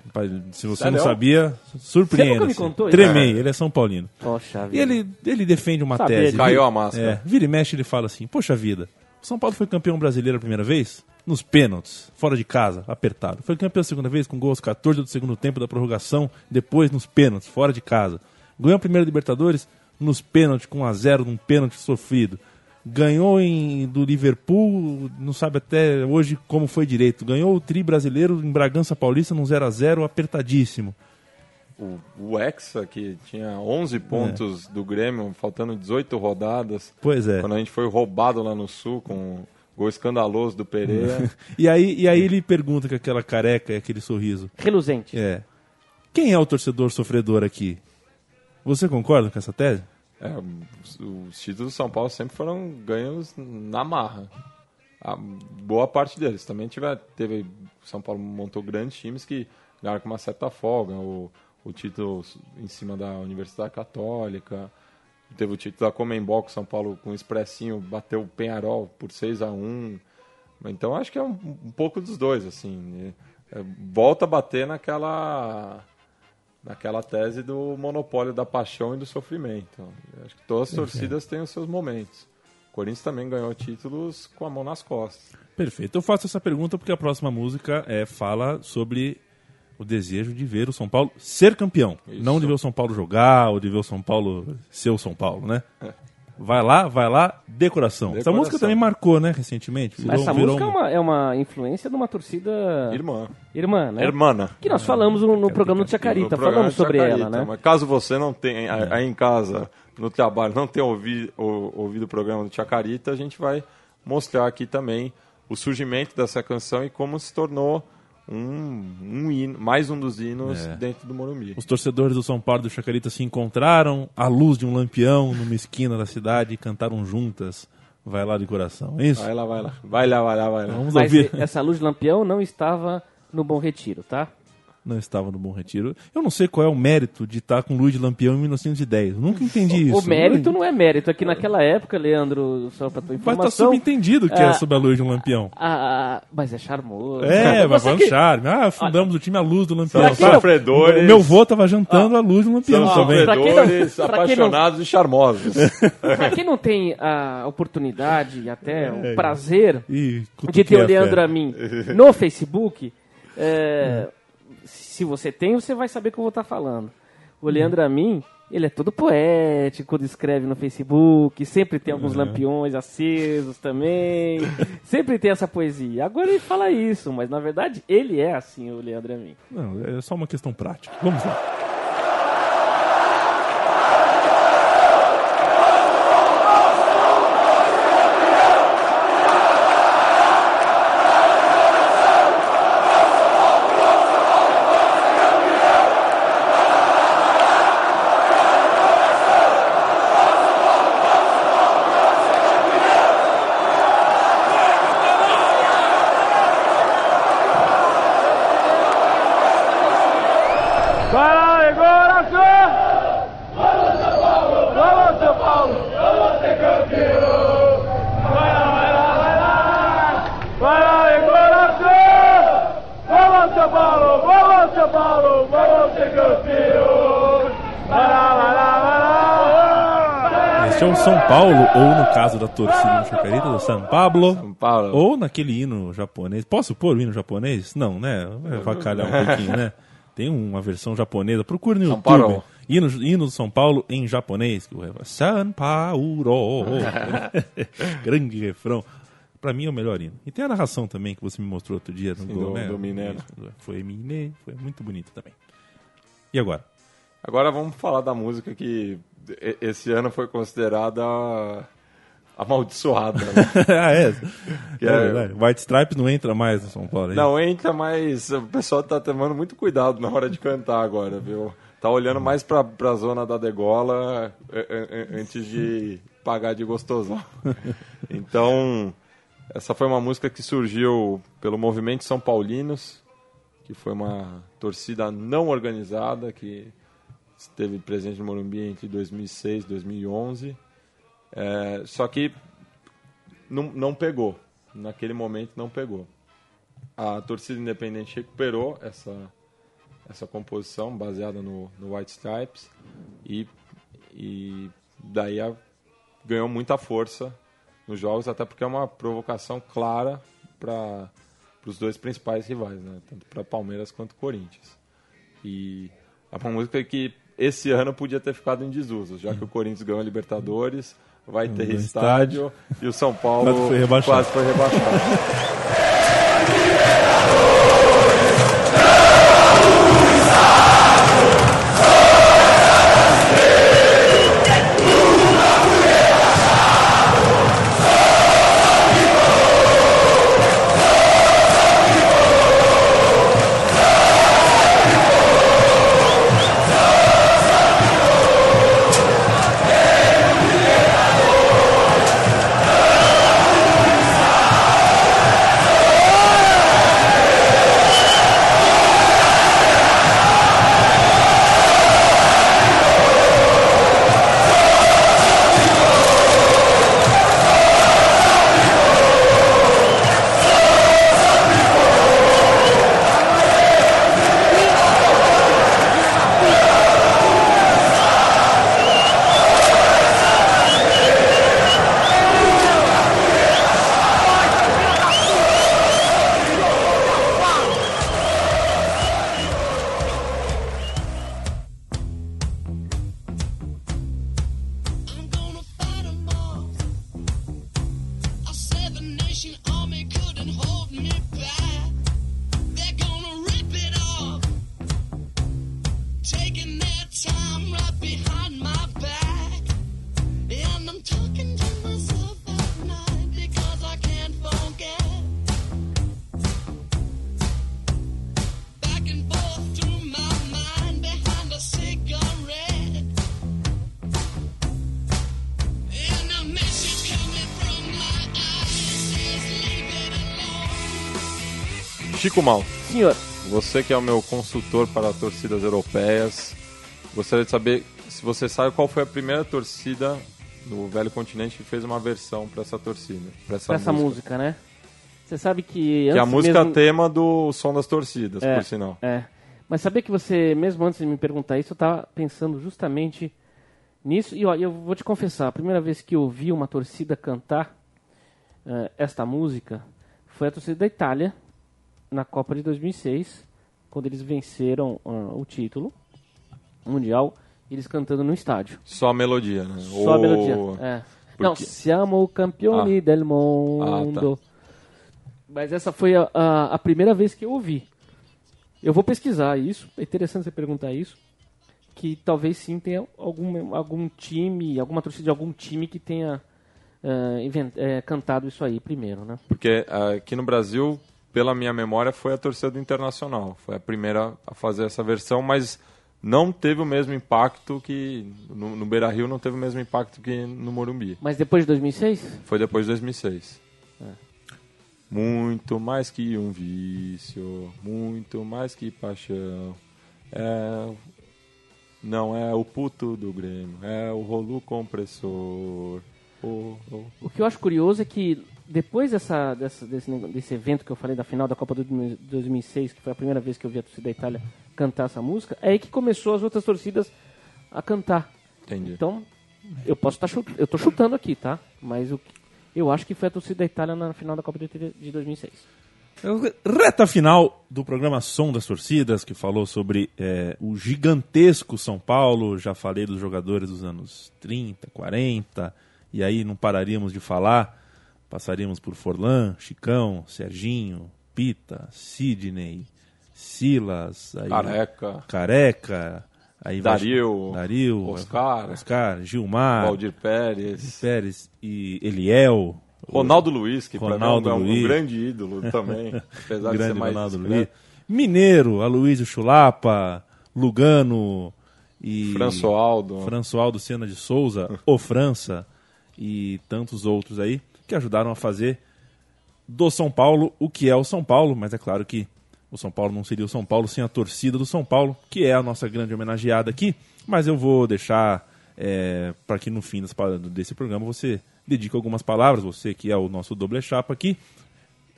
se você Sério? não sabia, surpreenda. Você me contou isso? Tremei, ele é São Paulino. Poxa E vida. ele, ele defende uma Sabia tese. disso. Caiu a máscara. É, vira e mexe, ele fala assim: Poxa vida, o São Paulo foi campeão brasileiro a primeira vez? Nos pênaltis, fora de casa, apertado. Foi campeão a segunda vez com gols 14 do segundo tempo da prorrogação, depois nos pênaltis, fora de casa. Ganhou a primeira Libertadores nos pênaltis, com 1 a 0 num pênalti sofrido. Ganhou em, do Liverpool, não sabe até hoje como foi direito. Ganhou o tri brasileiro em Bragança Paulista num 0 a 0 apertadíssimo. O, o Hexa, que tinha 11 pontos do Grêmio, faltando 18 rodadas, Pois é. quando a gente foi roubado lá no Sul com o gol escandaloso do Pereira. E aí, e aí ele pergunta com aquela careca e aquele sorriso. Reluzente. É. Quem é o torcedor sofredor aqui? Você concorda com essa tese? É, os, os títulos do São Paulo sempre foram ganhos na marra. A boa parte deles. Também tiver, teve. São Paulo montou grandes times que ganharam com uma certa folga. O, o título em cima da Universidade Católica. Teve o título da Comembol, que São Paulo com um expressinho bateu o Penharol por 6 a 1 Então acho que é um, um pouco dos dois, assim. É, volta a bater naquela naquela tese do monopólio da paixão e do sofrimento. Acho que todas as torcidas têm os seus momentos. O Corinthians também ganhou títulos com a mão nas costas. Perfeito. Eu faço essa pergunta porque a próxima música é, fala sobre o desejo de ver o São Paulo ser campeão. Isso. Não de ver o São Paulo jogar ou de ver o São Paulo ser o São Paulo, né? Vai lá, vai lá, decoração. Essa Decoração. música também marcou, né, recentemente. Virou- Essa virou música é um- uma, é uma influência de uma torcida Irmã. irmã, né? Hermana. Que nós falamos no, no programa do Chacarita, falamos sobre Chacarita, ela, né? Mas caso você não tenha, aí em casa, no trabalho, não tenha ouvido, ou- ouvido o programa do Chacarita, a gente vai mostrar aqui também o surgimento dessa canção e como se tornou um, um hino, mais um dos hinos É. dentro do Morumbi. Os torcedores do São Paulo e do Chacarita se encontraram à luz de um lampião numa esquina da cidade e cantaram juntas. Vai lá de coração, é isso? Vai lá, vai lá. Vai lá, vai lá, vai lá. Vamos Mas ouvir. essa luz de lampião não estava no Bom Retiro, tá? Não estava no Bom Retiro. Eu não sei qual é o mérito de estar com Luiz de Lampião em 1910. Eu nunca entendi isso. O mérito não é mérito. É que naquela época, Leandro, só pra tua Mas tá informação... subentendido que Ah. é sobre a Luiz de Lampião. ah, mas é charmoso. É, mas Você foi um que- charme. Ah, fundamos o time à luz do Lampião. São Sabe? sofredores. Meu vô tava jantando à luz do Lampião São também. não- sofredores, quem não- apaixonados e charmosos. Pra quem não tem a oportunidade e até o É. prazer Ih, de ter o a Leandro fé. Amin no Facebook, é, se você tem, você vai saber o que eu vou estar falando. O Leandro Amin, ele é todo poético quando escreve no Facebook, sempre tem alguns lampiões acesos também, sempre tem essa poesia. Agora ele fala isso, mas na verdade ele é assim, o Leandro Amin. Não, é só uma questão prática. Vamos lá. Ou no caso da torcida do Chacarita, do São Pablo. São Paulo. Ou naquele hino japonês. Posso pôr o hino japonês? Não, né? Vai avacalhar um pouquinho, né? Tem uma versão japonesa. Procure no São YouTube. Paulo. Hino, hino do São Paulo em japonês. é São Paulo. Grande refrão. Pra mim é o melhor hino. E tem a narração também que você me mostrou outro dia. No Sim, gol, do- né? do Mineiro. Foi Mineiro. Foi muito bonito também. E agora? Agora vamos falar da música que esse ano foi considerada amaldiçoada. Né? ah, é. Que é é-. White Stripes não entra mais no São Paulo. é Não entra, mas o pessoal tá tomando muito cuidado na hora de cantar agora, viu? Tá olhando mais pra, pra zona da degola eh, eh, antes de pagar de gostosão. Então, essa foi uma música que surgiu pelo Movimento São Paulinos, que foi uma torcida não organizada que esteve presente no Morumbi entre 2006 e 2011. É, só que não, não pegou. Naquele momento não pegou. A torcida independente recuperou essa, essa composição baseada no, no White Stripes e, e daí a- ganhou muita força nos jogos, até porque é uma provocação clara para os dois principais rivais, né? tanto para Palmeiras quanto Corinthians. E é uma música que esse ano podia ter ficado em desuso, já que o Corinthians ganhou a Libertadores, vai ter No estádio, e o São Paulo Quase foi rebaixado. quase foi rebaixado. você que é o meu consultor para torcidas europeias, gostaria de saber se você sabe qual foi a primeira torcida no velho continente que fez uma versão para essa torcida, para essa, essa música. né? Você sabe que. Que a música mesmo... tema do som das torcidas, É. por sinal. É. Mas sabia que você, mesmo antes de me perguntar isso, eu tava pensando justamente nisso. E ó, eu vou te confessar, a primeira vez que eu ouvi uma torcida cantar eh, esta música foi a torcida da Itália na Copa de 2006, quando eles venceram ah, o título mundial, eles cantando no estádio. Só a melodia, né? Só a melodia. É. Não, Porque- siamo campioni Ah. del mondo. Ah, Mas essa foi a, a, a primeira vez que eu ouvi. Eu vou pesquisar isso, é interessante você perguntar isso, que talvez sim tenha algum, algum time, alguma torcida de algum time que tenha eh, inven- eh, cantado isso aí primeiro, né? Porque ah, aqui no Brasil, pela minha memória, foi a torcida do Internacional. Foi a primeira a fazer essa versão, mas não teve o mesmo impacto que. No, no Beira Rio não teve o mesmo impacto que no Morumbi. Mas depois de 2006? Foi depois de 2006. Muito mais que um vício, muito mais que paixão. É, não é o puto do Grêmio, é o rolo compressor. Oh, oh. O que eu acho curioso é que depois dessa, dessa- desse, desse evento que eu falei da final da Copa do 2006, que foi a primeira vez que eu vi a torcida da Itália cantar essa música, é aí que começou as outras torcidas a cantar. Entendi. Então, eu posso estar chutando, eu tô chutando aqui, tá? Mas o, que- eu acho que foi a torcida da Itália na final da Copa de, de 2006. Reta final do programa Som das Torcidas, que falou sobre é, o gigantesco São Paulo. Já falei dos jogadores dos anos 30, 40, e aí não pararíamos de falar. Passaríamos por Forlan, Chicão, Serginho, Pita, Sidney, Silas, aí- Careca, Careca, aí Dario, Dario, Oscar. Oscar, Gilmar, Valdir Pérez, Pérez e Eliel. Ronaldo Luiz, que Ronaldo pra mim é um, Luiz. um grande ídolo também, apesar de ser grande mais Ronaldo discreto. Luiz. Mineiro, Aloysio Chulapa, Lugano e Françoaldo. Françoaldo Sena de Souza, o França e tantos outros aí que ajudaram a fazer do São Paulo o que é o São Paulo, mas é claro que o São Paulo não seria o São Paulo sem a torcida do São Paulo, que é a nossa grande homenageada aqui. Mas eu vou deixar para que no fim desse programa você dedique algumas palavras, você que é o nosso doble chapa aqui.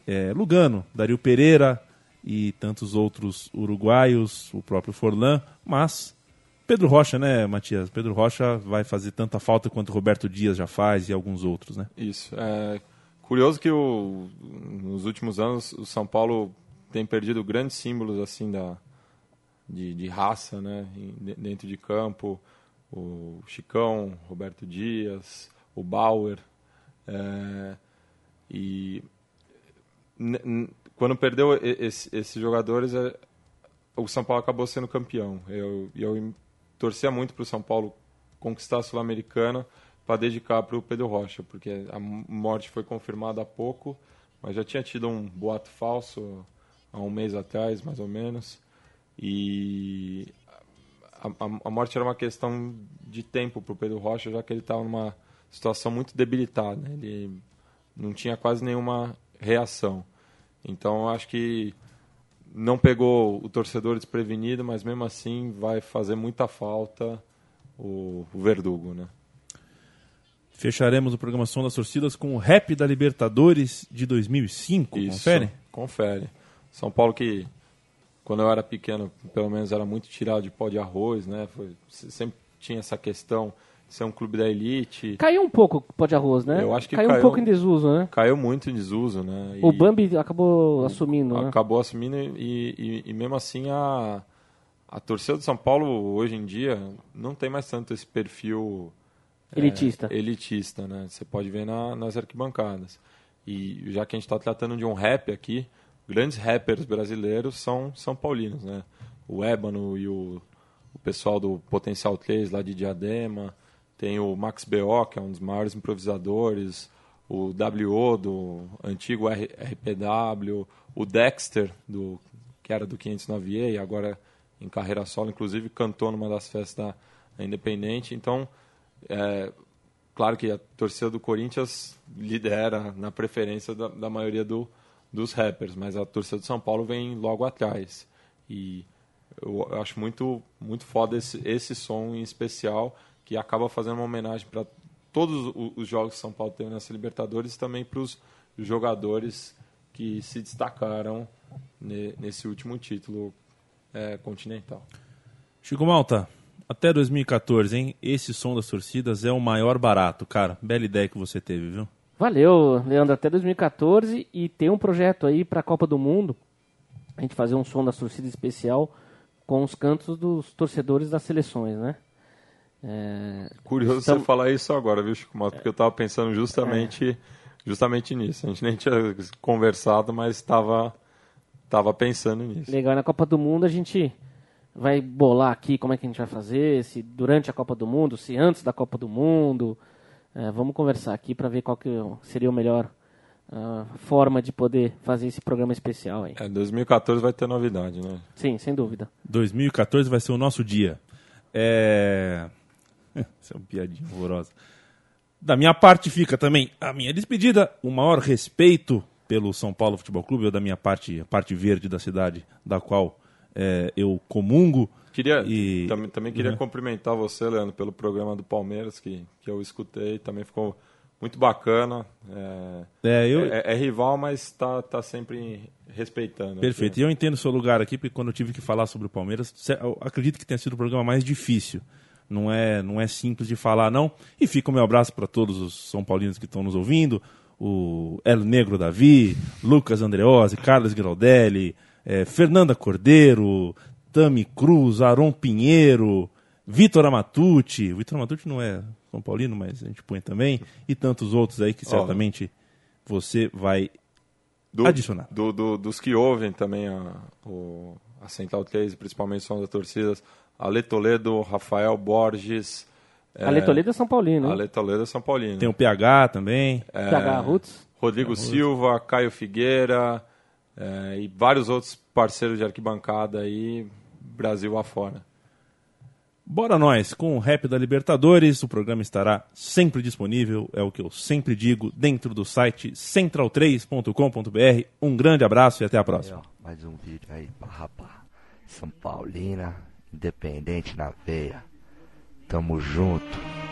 É, Lugano, Dario Pereira e tantos outros uruguaios, o próprio Forlan, mas Pedro Rocha, né, Matias? Pedro Rocha vai fazer tanta falta quanto Roberto Dias já faz e alguns outros, né? Isso. É curioso que o, nos últimos anos o São Paulo tem perdido grandes símbolos assim da de, de raça, né, dentro de campo. O Chicão, Roberto Dias, o Bauer. é, e quando perdeu esse- esses jogadores, é, o São Paulo acabou sendo campeão. Eu, eu torcia muito para o São Paulo conquistar a Sul-Americana para dedicar para o Pedro Rocha, porque a morte foi confirmada há pouco, mas já tinha tido um boato falso há um mês atrás, mais ou menos, e a, a- a morte era uma questão de tempo para o Pedro Rocha, já que ele estava numa situação muito debilitada, né? ele não tinha quase nenhuma reação. Então, acho que não pegou o torcedor desprevenido, mas mesmo assim vai fazer muita falta o, o Verdugo, né? Fecharemos o programa Som das Torcidas com o Rap da Libertadores de 2005. Confere? Confere. São Paulo que, quando eu era pequeno, pelo menos era muito tirado de pó de arroz, né? Foi, se- sempre tinha essa questão ser um clube da elite. Caiu um pouco o pó de arroz, né? Eu acho que caiu, um caiu- pouco em desuso, né? Caiu muito em desuso, né? O E- Bambi acabou assumindo, né? acabou assumindo e, e, e mesmo assim a, a torcida do São Paulo hoje em dia não tem mais tanto esse perfil é, Elitista. elitista, né? Você pode ver na- nas arquibancadas. E já que a gente está tratando de um rap aqui, grandes rappers brasileiros são são paulinos, né? O Ébano e o, o pessoal do Potencial 3 lá de Diadema, tem o Max B.O., que é um dos maiores improvisadores, o W.O. do antigo RPW, o Dexter, do, que era do 509E e agora em carreira solo, inclusive cantou numa das festas da, Independente. Então, é, claro que a torcida do Corinthians lidera na preferência da, da maioria do, dos rappers, mas a torcida do São Paulo vem logo atrás. e eu acho muito, muito foda esse, esse som em especial, que acaba fazendo uma homenagem para todos os jogos que São Paulo teve nessa Libertadores e também para os jogadores que se destacaram ne- nesse último título é, continental. Chico Malta, até 2014, hein? Esse som das torcidas é o maior barato, cara. Bela ideia que você teve, viu? Valeu, Leandro, até 2014 e tem um projeto aí para a Copa do Mundo. A gente fazer um som da torcida especial com os cantos dos torcedores das seleções, né? É, Curioso Estamos- você falar isso agora, viu, Chico Moto? Porque eu estava pensando justamente, justamente nisso. A gente nem tinha conversado, mas estava tava pensando nisso. legal, na Copa do Mundo a gente vai bolar aqui como é que a gente vai fazer, se durante a Copa do Mundo, se antes da Copa do Mundo. É, vamos conversar aqui para ver qual que seria a melhor ah, forma de poder fazer esse programa especial aí. É, 2014 vai ter novidade, né? Sim, sem dúvida. 2014 vai ser o nosso dia. É. Isso é uma piadinha horrorosa. Da minha parte fica também a minha despedida, o maior respeito pelo São Paulo Futebol Clube, ou da minha parte, a parte verde da cidade, da qual é, eu comungo. Queria, E- também, também queria Uhum. cumprimentar você, Leandro, pelo programa do Palmeiras, que, que eu escutei. Também ficou muito bacana. É, É, eu, é, é rival, mas tá, tá sempre respeitando. Perfeito. E eu entendo o seu lugar aqui, porque quando eu tive que falar sobre o Palmeiras, acredito que tenha sido o programa mais difícil. Não é, não é simples de falar, não. E fica o meu abraço para todos os São Paulinos que estão nos ouvindo. O El Negro Davi, Lucas Andreozzi, Carlos Giraldelli, eh, Fernanda Cordeiro, Tami Cruz, Aron Pinheiro, Vitor Amatucci. Vitor Amatucci não é São Paulino, mas a gente põe também. E tantos outros aí que certamente você vai Do- Adicionar. do- do- dos que ouvem também a, o, a Central 3, principalmente som das torcidas, Ale Toledo, Rafael Borges. é, Ale Toledo é São Paulino, hein? Ale Toledo é São Paulino. Tem o PH também. PH Roots. Rodrigo Silva, Caio Figueira é, e vários outros parceiros de arquibancada aí, Brasil afora. Bora nós, com o Rap da Libertadores, o programa estará sempre disponível, é o que eu sempre digo, dentro do site central3.com.br. Um grande abraço e até a Aí, próxima. ó, mais um vídeo aí pra rapaz. São Paulina, independente na veia. Tamo junto.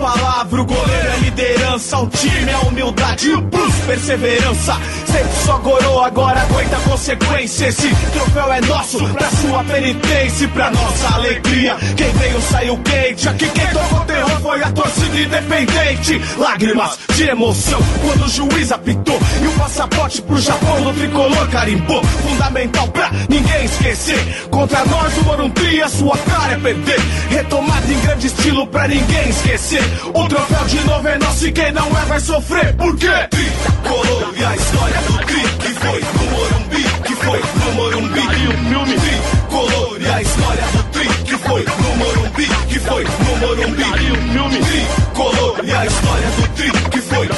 Palavra, o goleiro é liderança, o time é humildade o plus perseverança. Sempre só gorou, agora aguenta a consequência. Esse troféu é nosso, pra sua penitência e pra nossa alegria. Quem veio saiu quente, aqui quem tocou terror foi a torcida independente. Lágrimas de emoção quando o juiz apitou e o passaporte pro Japão do tricolor carimbou. Fundamental pra ninguém esquecer. Contra nós o Morumbi, a sua cara é perder. Retomada em grande estilo pra ninguém esquecer. O troféu de novo é nosso e quem não é vai sofrer. Por quê? Tricolor e a história do tri que foi no Morumbi, que foi no Morumbi. E o filme Tricolor e a história do tri que foi no Morumbi, que foi no Morumbi. E o filme Tricolor e a história do tri que foi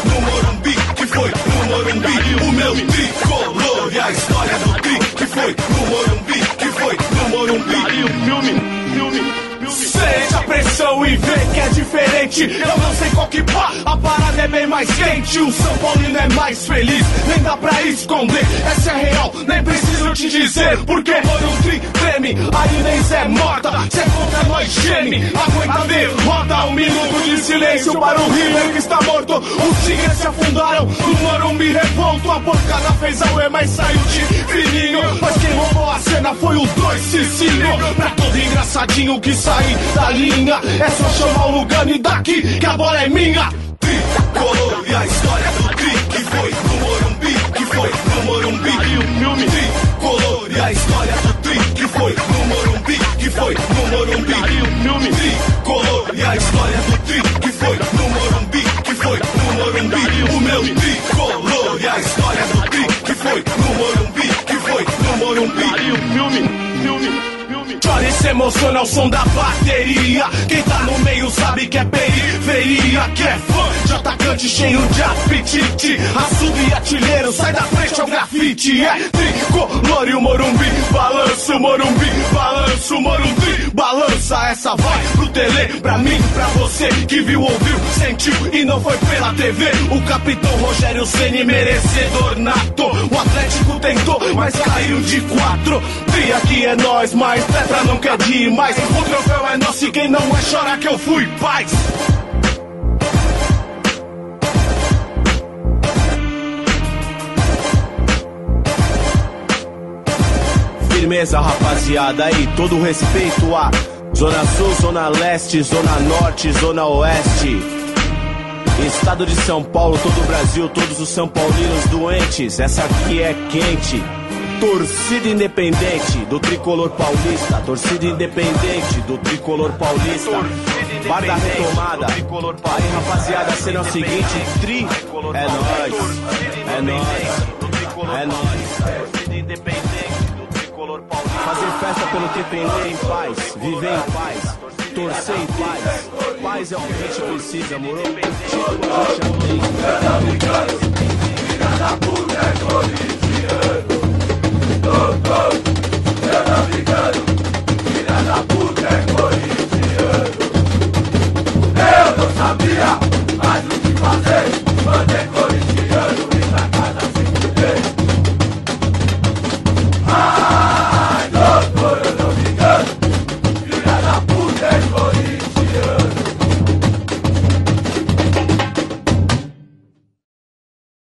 A e vê que é diferente. Eu não sei qual que pá, a parada é bem mais quente. O São Paulino é mais feliz, nem dá pra esconder. Essa é real, nem preciso te dizer. Porque por um tri treme, aí nem Zé morta. Cê contra nós geme, aguenta a derrota. Um minuto de silêncio para o River que está morto. Os tigres se afundaram no Morumbi revolto. A porcada fez a ué, mas saiu de fininho. Mas quem roubou a cena foi o dois Cicinho. Pra todo engraçadinho que sair da linha, é só chamar o Lugano e daqui que a bola é minha. Tricolor e a história do tri que foi no Morumbi, que foi no Morumbi. E o filme Tricolor e a história do tri que foi no Morumbi, que foi no Morumbi. E o filme emociona ao som da bateria. Quem tá no meio sabe que é periferia. Que é fã de atacante cheio de apetite. Açude e artilheiro, sai da frente ao grafite. É tricolor e o Morumbi. Balanço, Morumbi, balanço, Morumbi. balança essa vai pro tele, pra mim, pra você que viu, ouviu, sentiu e não foi pela TV. O capitão Rogério Ceni merecedor nato. O Atlético tentou, mas caiu de quatro. Tri aqui é nós, mas Tetra não quer demais. O troféu é nosso e quem não é chora que eu fui paz. Firmeza, rapaziada, aí, todo respeito a Zona Sul, Zona Leste, Zona Norte, Zona Oeste. Estado de São Paulo, todo o Brasil, todos os São Paulinos doentes, essa aqui é quente. Torcida independente do tricolor paulista, torcida independente do tricolor paulista. Bar da retomada. Aí, rapaziada, será o seguinte: tri é nóis, é nóis, é nóis. Torcida independente do tricolor paulista. Fazer festa pelo tricolor em paz, viver em paz, torcer em paz. Paz é o que a gente precisa, moro? A gente já tem. Doutor, é corintiano sabia mais o que fazer, mandei coisa.